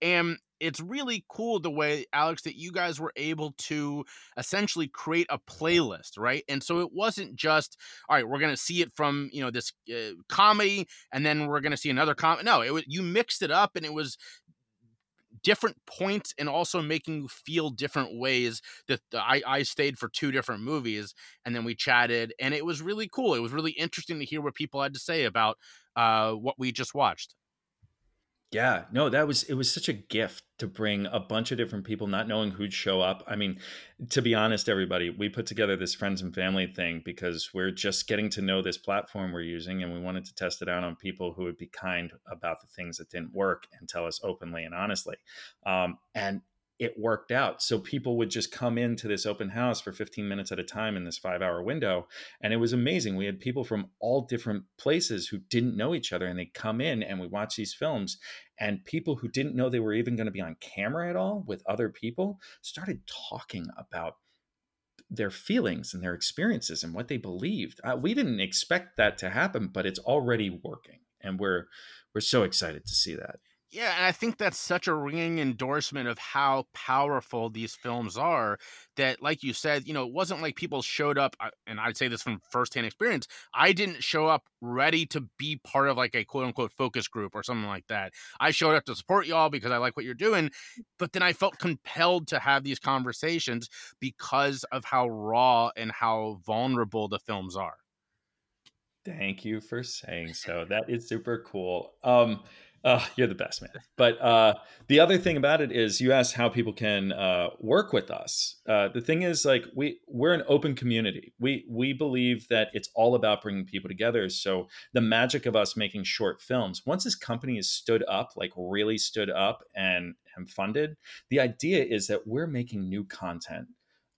and it's really cool the way Alex that you guys were able to essentially create a playlist, right? And so it wasn't just all right, we're going to see it from you know this uh, comedy, and then we're going to see another comedy. No, it was you mixed it up, and it was different points and also making you feel different ways that I, I stayed for two different movies and then we chatted and it was really cool it was really interesting to hear what people had to say about uh, what we just watched yeah, no, that was it was such a gift to bring a bunch of different people not knowing who'd show up. I mean, to be honest everybody, we put together this friends and family thing because we're just getting to know this platform we're using and we wanted to test it out on people who would be kind about the things that didn't work and tell us openly and honestly. Um, and it worked out. So people would just come into this open house for 15 minutes at a time in this five hour window. And it was amazing. We had people from all different places who didn't know each other and they come in and we watch these films. And people who didn't know they were even going to be on camera at all with other people started talking about their feelings and their experiences and what they believed. Uh, we didn't expect that to happen, but it's already working. And we're we're so excited to see that. Yeah, and I think that's such a ringing endorsement of how powerful these films are. That, like you said, you know, it wasn't like people showed up, uh, and I'd say this from firsthand experience. I didn't show up ready to be part of like a quote unquote focus group or something like that. I showed up to support y'all because I like what you're doing, but then I felt compelled to have these conversations because of how raw and how vulnerable the films are. Thank you for saying so. That is super cool. Um, uh, you're the best man. But uh, the other thing about it is, you asked how people can uh, work with us. Uh, the thing is, like we we're an open community. We we believe that it's all about bringing people together. So the magic of us making short films. Once this company is stood up, like really stood up and and funded, the idea is that we're making new content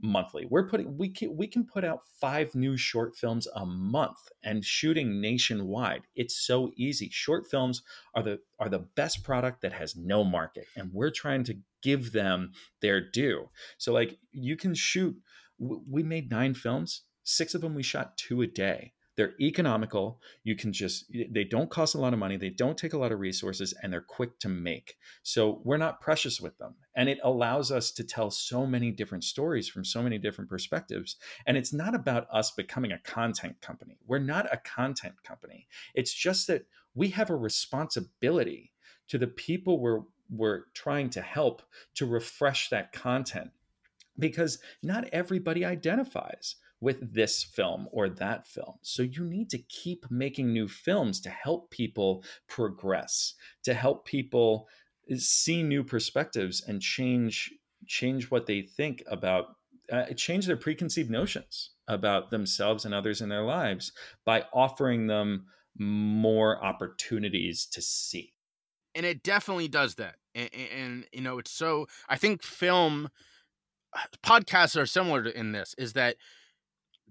monthly. We're putting we can we can put out five new short films a month and shooting nationwide. It's so easy. Short films are the are the best product that has no market and we're trying to give them their due. So like you can shoot we made 9 films. 6 of them we shot 2 a day. They're economical. You can just, they don't cost a lot of money. They don't take a lot of resources and they're quick to make. So we're not precious with them. And it allows us to tell so many different stories from so many different perspectives. And it's not about us becoming a content company. We're not a content company. It's just that we have a responsibility to the people we're, we're trying to help to refresh that content because not everybody identifies with this film or that film. So you need to keep making new films to help people progress, to help people eh, see new perspectives and change change what they think about uh, change their preconceived notions about themselves and others in their lives by offering them more opportunities to see and it definitely does that and, and, you know it's so i think film uh, podcasts are similar to in this is that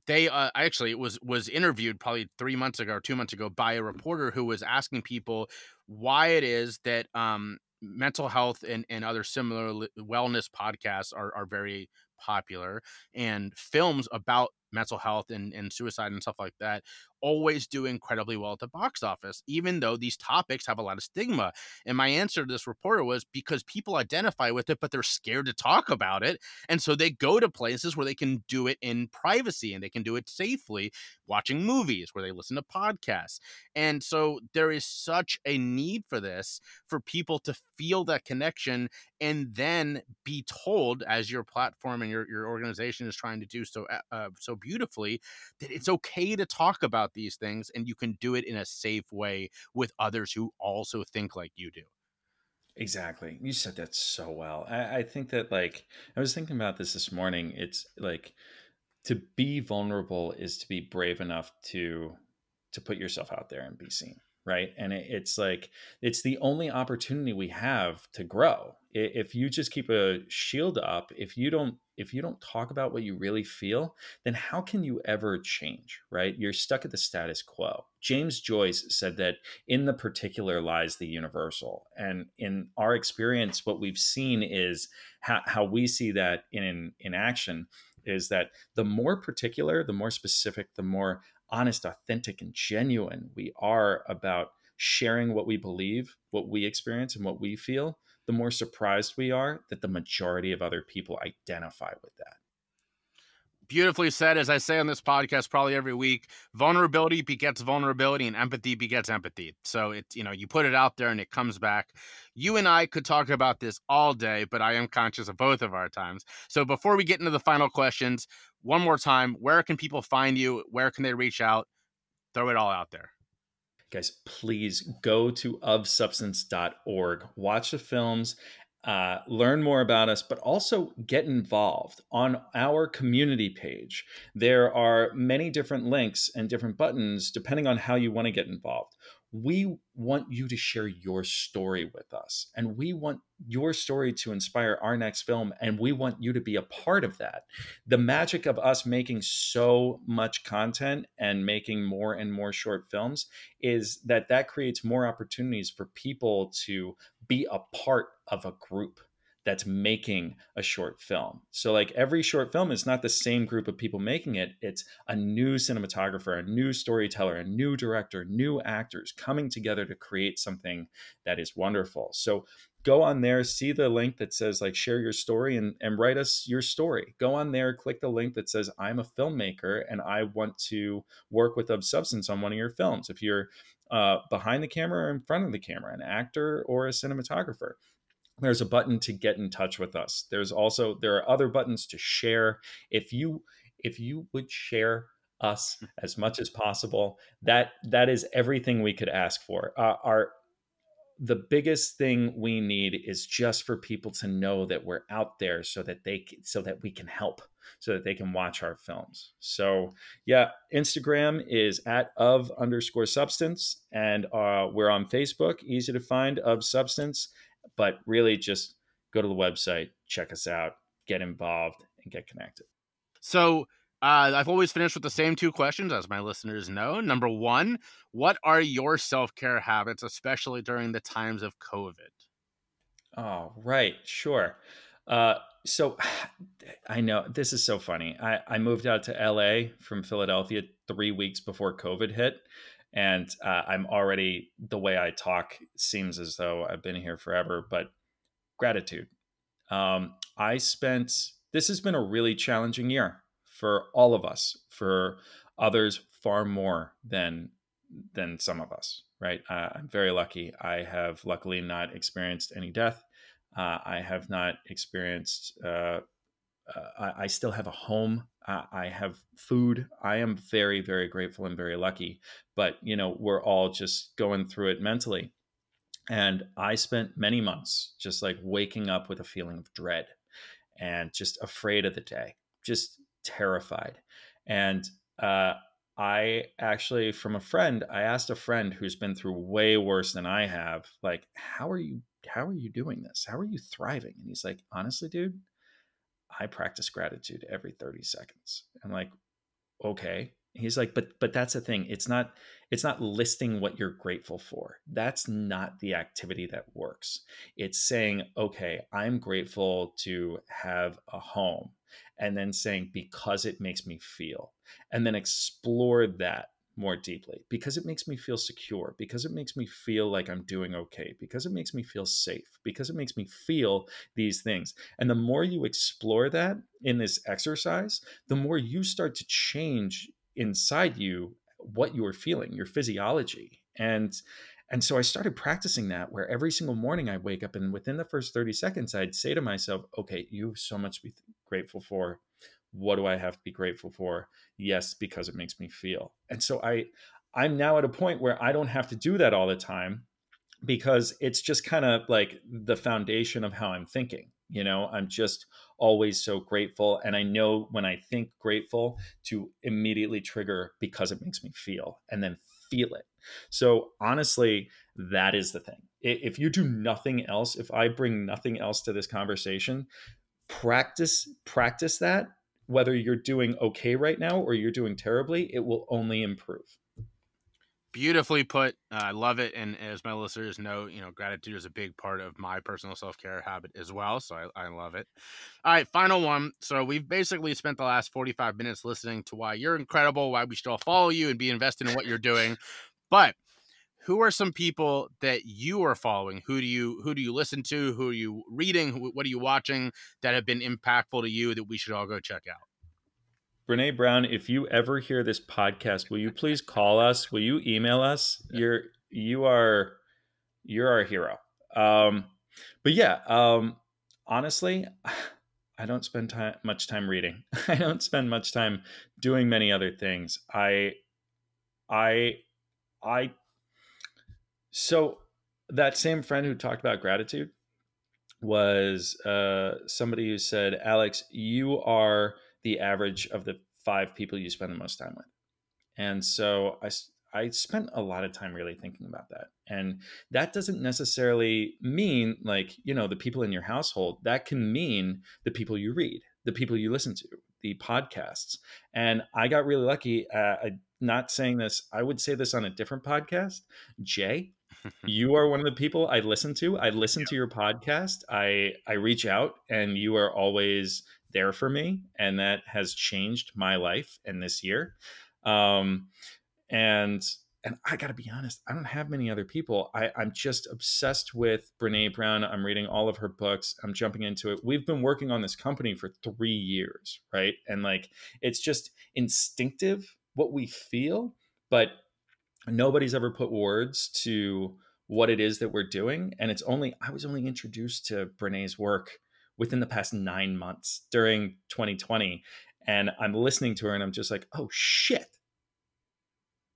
they uh, actually was was interviewed probably three months ago or two months ago by a reporter who was asking people why it is that um, mental health and, and other similar wellness podcasts are, are very popular and films about mental health and, and suicide and stuff like that always do incredibly well at the box office, even though these topics have a lot of stigma. And my answer to this reporter was because people identify with it, but they're scared to talk about it. And so they go to places where they can do it in privacy and they can do it safely, watching movies, where they listen to podcasts. And so there is such a need for this for people to feel that connection and then be told, as your platform and your, your organization is trying to do so, uh, so beautifully that it's okay to talk about these things and you can do it in a safe way with others who also think like you do. Exactly. You said that so well. I, I think that, like, I was thinking about this this morning. It's like to be vulnerable is to be brave enough to to put yourself out there and be seen right? And it, it's like it's the only opportunity we have to grow. If you just keep a shield up if you don't if you don't talk about what you really feel then how can you ever change right? You're stuck at the status quo. James joyce said that in the particular lies the universal. And in our experience what we've seen is how, how we see that in in action is that the more particular the more specific the more honest, authentic, and genuine we are about sharing what we believe, what we experience, and what we feel, the more surprised we are that the majority of other people identify with that. Beautifully said, as I say on this podcast probably every week, vulnerability begets vulnerability and empathy begets empathy. So it's, you know, you put it out there and it comes back. You and I could talk about this all day, but I am conscious of both of our times. So before we get into the final questions, one more time, where can people find you? Where can they reach out? Throw it all out there. Guys, please go to ofsubstance.org, watch the films, uh, learn more about us, but also get involved on our community page. There are many different links and different buttons depending on how you want to get involved we want you to share your story with us and we want your story to inspire our next film and we want you to be a part of that the magic of us making so much content and making more and more short films is that that creates more opportunities for people to be a part of a group that's making a short film. So like every short film is not the same group of people making it. It's a new cinematographer, a new storyteller, a new director, new actors coming together to create something that is wonderful. So go on there, see the link that says like share your story and, and write us your story. Go on there, click the link that says I'm a filmmaker and I want to work with Of Substance on one of your films. If you're uh, behind the camera or in front of the camera, an actor or a cinematographer there's a button to get in touch with us. There's also there are other buttons to share. If you if you would share us as much as possible that that is everything we could ask for. Uh, our the biggest thing we need is just for people to know that we're out there so that they so that we can help so that they can watch our films. So yeah instagram is at of underscore substance and uh, we're on facebook easy to find of substance but really just go to the website, check us out, get involved, and get connected. So uh, I've always finished with the same two questions, as my listeners know. Number one, what are your self care habits, especially during the times of COVID? Oh, right. Sure. Uh, so I know this is so funny. I, I moved out to LA from Philadelphia three weeks before COVID hit and uh, I'm already the way I talk seems as though I've been here forever. But gratitude. Um, I spent. This has been a really challenging year for all of us. For others, far more than than some of us. Right. Uh, I'm very lucky. I have luckily not experienced any death. Uh, I have not experienced uh, I, I, still have a home. Uh, I have food. I am very, very grateful and very lucky. But, you know, we're all just going through it mentally. And I spent many months just like waking up with a feeling of dread and just afraid of the day, just terrified. And uh, I actually, from a friend, I asked a friend who's been through way worse than I have, like, how are you? How are you doing this? How are you thriving? And he's like, honestly, dude, I practice gratitude every 30 seconds. I'm like, okay. He's like, but but that's the thing. It's not it's not listing what you're grateful for. That's not the activity that works. It's saying, okay, I'm grateful to have a home. And then saying, because it makes me feel. And then explore that more deeply because it makes me feel secure, because it makes me feel like I'm doing okay, because it makes me feel safe, because it makes me feel these things. And the more you explore that in this exercise, the more you start to change inside you what you're feeling, your physiology. And and so I started practicing that where every single morning I wake up and within the first 30 seconds I'd say to myself, okay, you have so much to be grateful for what do i have to be grateful for? Yes because it makes me feel. And so i i'm now at a point where i don't have to do that all the time because it's just kind of like the foundation of how i'm thinking you know? I'm just always so grateful and i know when i think grateful to immediately trigger because it makes me feel and then feel it. So honestly that is the thing. If you do nothing else if i bring nothing else to this conversation practice practice that whether you're doing okay right now or you're doing terribly, it will only improve. Beautifully put. Uh, I love it. And as my listeners know, you know, gratitude is a big part of my personal self care habit as well. So I, I love it. All right, final one. So we've basically spent the last 45 minutes listening to why you're incredible, why we should all follow you and be invested in what you're doing. But who are some people that you are following? Who do you who do you listen to? Who are you reading? What are you watching that have been impactful to you that we should all go check out? Brene brown if you ever hear this podcast will you please call us? Will you email us? You're you are you're our hero. Um but yeah um honestly i don't spend time much time reading. I don't spend much time doing many other things. I i i so that same friend who talked about gratitude, was uh, somebody who said, Alex, you are the average of the five people you spend the most time with. And so I, I spent a lot of time really thinking about that. And that doesn't necessarily mean like, you know, the people in your household. That can mean the people you read, the people you listen to, the podcasts. And I got really lucky. Uh, I, not saying this, I would say this on a different podcast. Jay, you are one of the people I listen to. I listen yeah. to your podcast. I I reach out and you are always there for me and that has changed my life and this year. Um and and I got to be honest, I don't have many other people. I, I'm just obsessed with Brene Brown. I'm reading all of her books. I'm jumping into it. We've been working on this company for three years, right? And like, it's just instinctive what we feel, but nobody's ever put words to what it is that we're doing. And it's only, I was only introduced to Brene's work within the past nine months during 2020. And I'm listening to her and I'm just like, oh shit,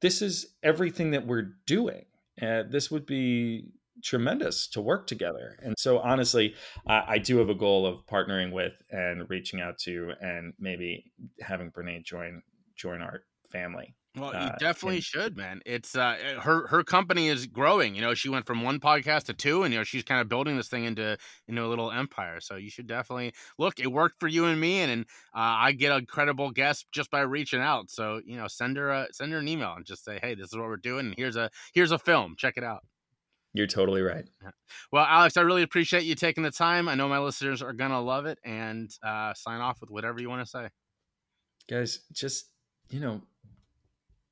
this is everything that we're doing. Uh, this would be tremendous to work together. And so, honestly, I, I, do have a goal of partnering with and reaching out to, and maybe having Brene join join our family. Well, you uh, definitely and, should, man. It's uh, eh, her her company is growing. You know, she went from one podcast to two, and you know she's kind of building this thing into into a little empire. So you should definitely look. It worked for you and me, and, and uh, I get a credible guest just by reaching out. So you know, send her a send her an email and just say, hey, this is what we're doing, and here's a here's a film. Check it out. You're totally right. Well, Alex, I really appreciate you taking the time. I know my listeners are gonna love it, and uh, sign off with whatever you want to say. Guys, just you know,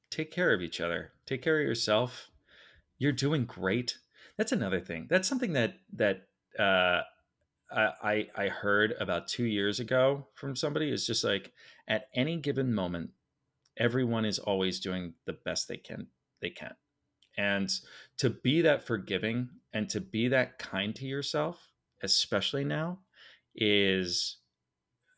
take care of each other. Take care of yourself. You're doing great. That's another thing. That's something that that uh, I I heard about two years ago from somebody. Is just like at any given moment, everyone is always doing the best they can. They can, and to be that forgiving and to be that kind to yourself, especially now, is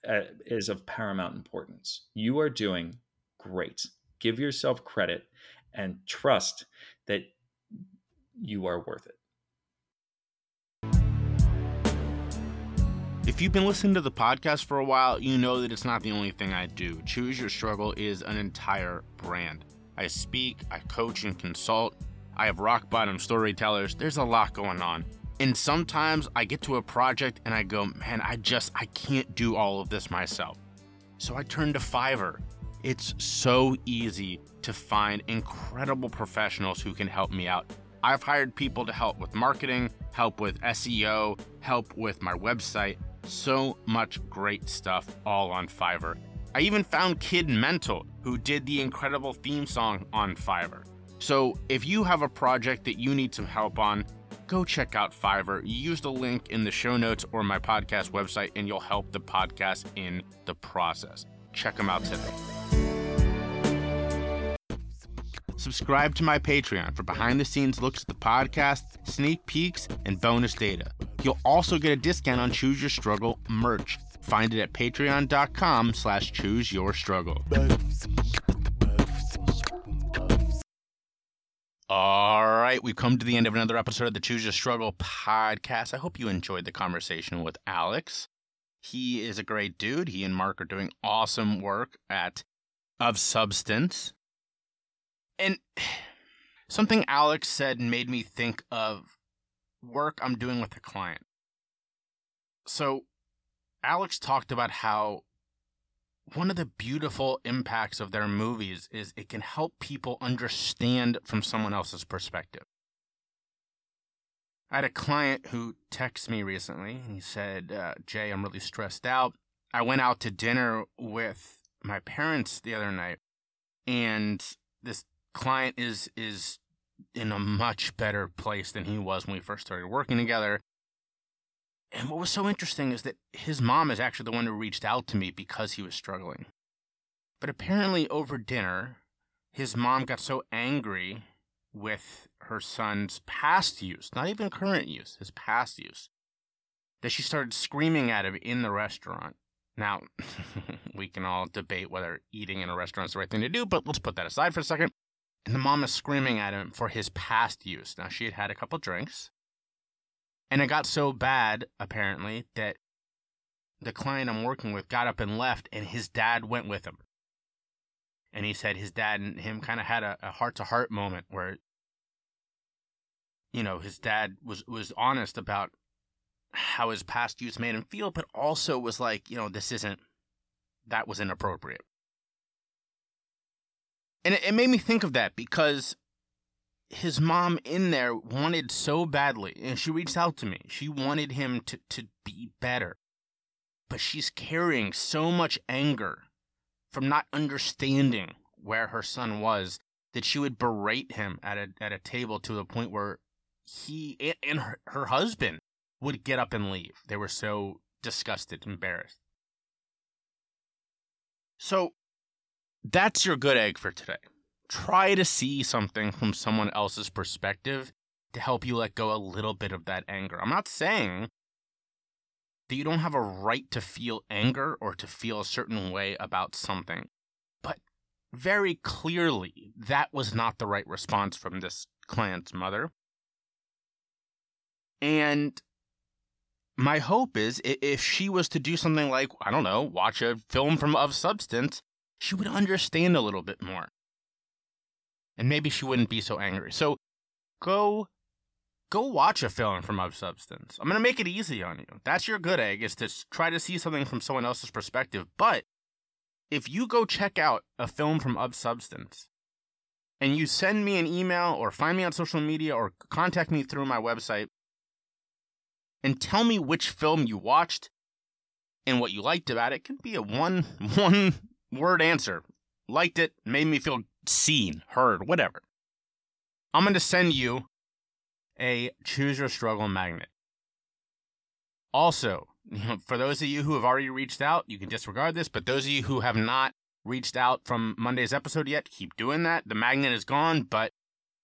uh, is of paramount importance. You are doing great give yourself credit and trust that you are worth it. If you've been listening to the podcast for a while, you know that it's not the only thing I do. Choose Your Struggle is an entire brand. I speak, I coach and consult. I have rock bottom storytellers. There's a lot going on. And sometimes I get to a project and I go, man, I just, I can't do all of this myself. So I turn to Fiverr. It's so easy to find incredible professionals who can help me out. I've hired people to help with marketing, help with SEO, help with my website. So much great stuff all on Fiverr. I even found Kid Mental, who did the incredible theme song on Fiverr. So if you have a project that you need some help on, go check out Fiverr. Use the link in the show notes or my podcast website, and you'll help the podcast in the process. Check them out today. Subscribe to my Patreon for behind the scenes looks at the podcast, sneak peeks, and bonus data. You'll also get a discount on Choose Your Struggle merch. Find it at patreon.com slash choose your struggle. All right, we've come to the end of another episode of the Choose Your Struggle podcast. I hope you enjoyed the conversation with Alex. He is a great dude. He and Mark are doing awesome work at Of Substance. And something Alex said made me think of work I'm doing with a client. So, Alex talked about how one of the beautiful impacts of their movies is it can help people understand from someone else's perspective. I had a client who texted me recently. And he said, uh, Jay, I'm really stressed out. I went out to dinner with my parents the other night, and this client is is in a much better place than he was when we first started working together. And what was so interesting is that his mom is actually the one who reached out to me because he was struggling. But apparently, over dinner, his mom got so angry with her son's past use, not even current use, his past use, that she started screaming at him in the restaurant. Now, we can all debate whether eating in a restaurant is the right thing to do, but let's put that aside for a second. And the mom is screaming at him for his past use. Now, she had had a couple drinks. And it got so bad, apparently, that the client I'm working with got up and left, and his dad went with him. And he said his dad and him kind of had a heart to heart moment where, you know, his dad was, was honest about how his past use made him feel, but also was like, you know, this isn't, that was inappropriate. And it, it made me think of that because his mom in there wanted so badly, and she reached out to me. She wanted him to, to be better. But she's carrying so much anger from not understanding where her son was that she would berate him at a, at a table to the point where he and, her, her husband would get up and leave. They were so disgusted, embarrassed. So that's your good egg for today. Try to see something from someone else's perspective to help you let go a little bit of that anger. I'm not saying that you don't have a right to feel anger or to feel a certain way about something, but very clearly that was not the right response from this client's mother. And my hope is if she was to do something like, I don't know, watch a film from Of Substance, she would understand a little bit more. And maybe she wouldn't be so angry. So go go watch a film from Of Substance. I'm going to make it easy on you. That's your good egg is to try to see something from someone else's perspective. But if you go check out a film from Of Substance and you send me an email or find me on social media or contact me through my website and tell me which film you watched and what you liked about it, it can be a one one word answer. Liked it, made me feel seen, heard, whatever. I'm going to send you a choose your struggle magnet. Also, for those of you who have already reached out, you can disregard this, but those of you who have not reached out from Monday's episode yet, keep doing that. The magnet is gone, but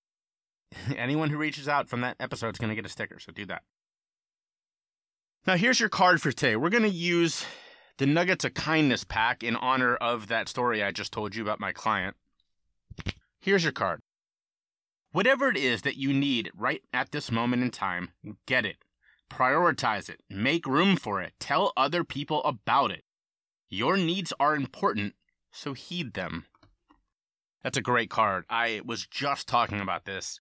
anyone who reaches out from that episode is going to get a sticker, so do that. Now, here's your card for today. We're going to use the Nuggets of Kindness pack in honor of that story I just told you about my client. Here's your card. Whatever it is that you need right at this moment in time, get it. Prioritize it. Make room for it. Tell other people about it. Your needs are important, so heed them. That's a great card. I was just talking about this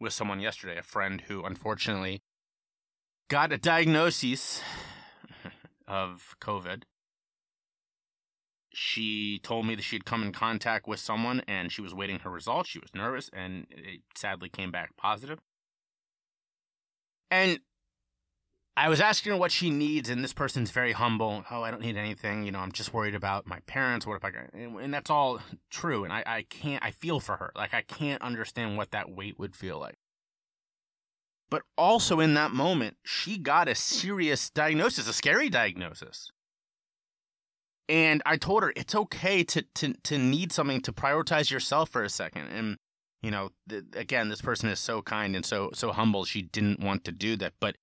with someone yesterday, a friend who unfortunately got a diagnosis of COVID. She told me that she'd come in contact with someone and she was waiting her results. She was nervous and it sadly came back positive. And I was asking her what she needs, and this person's very humble. Oh, I don't need anything. You know, I'm just worried about my parents. What if I and that's all true. And I, I can't, I feel for her. Like, I can't understand what that weight would feel like. But also in that moment, she got a serious diagnosis, a scary diagnosis. And I told her it's okay to to to need something to prioritize yourself for a second. And you know, th- again, this person is so kind and so so humble. She didn't want to do that, but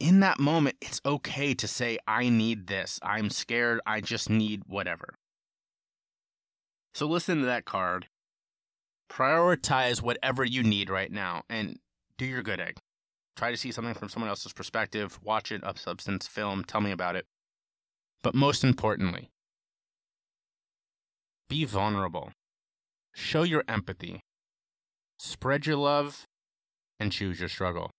in that moment, it's okay to say, "I need this. I'm scared. I just need whatever." So listen to that card. Prioritize whatever you need right now, and do your good egg. Try to see something from someone else's perspective, watch it, of substance film, tell me about it. But most importantly, be vulnerable. Show your empathy. Spread your love and choose your struggle.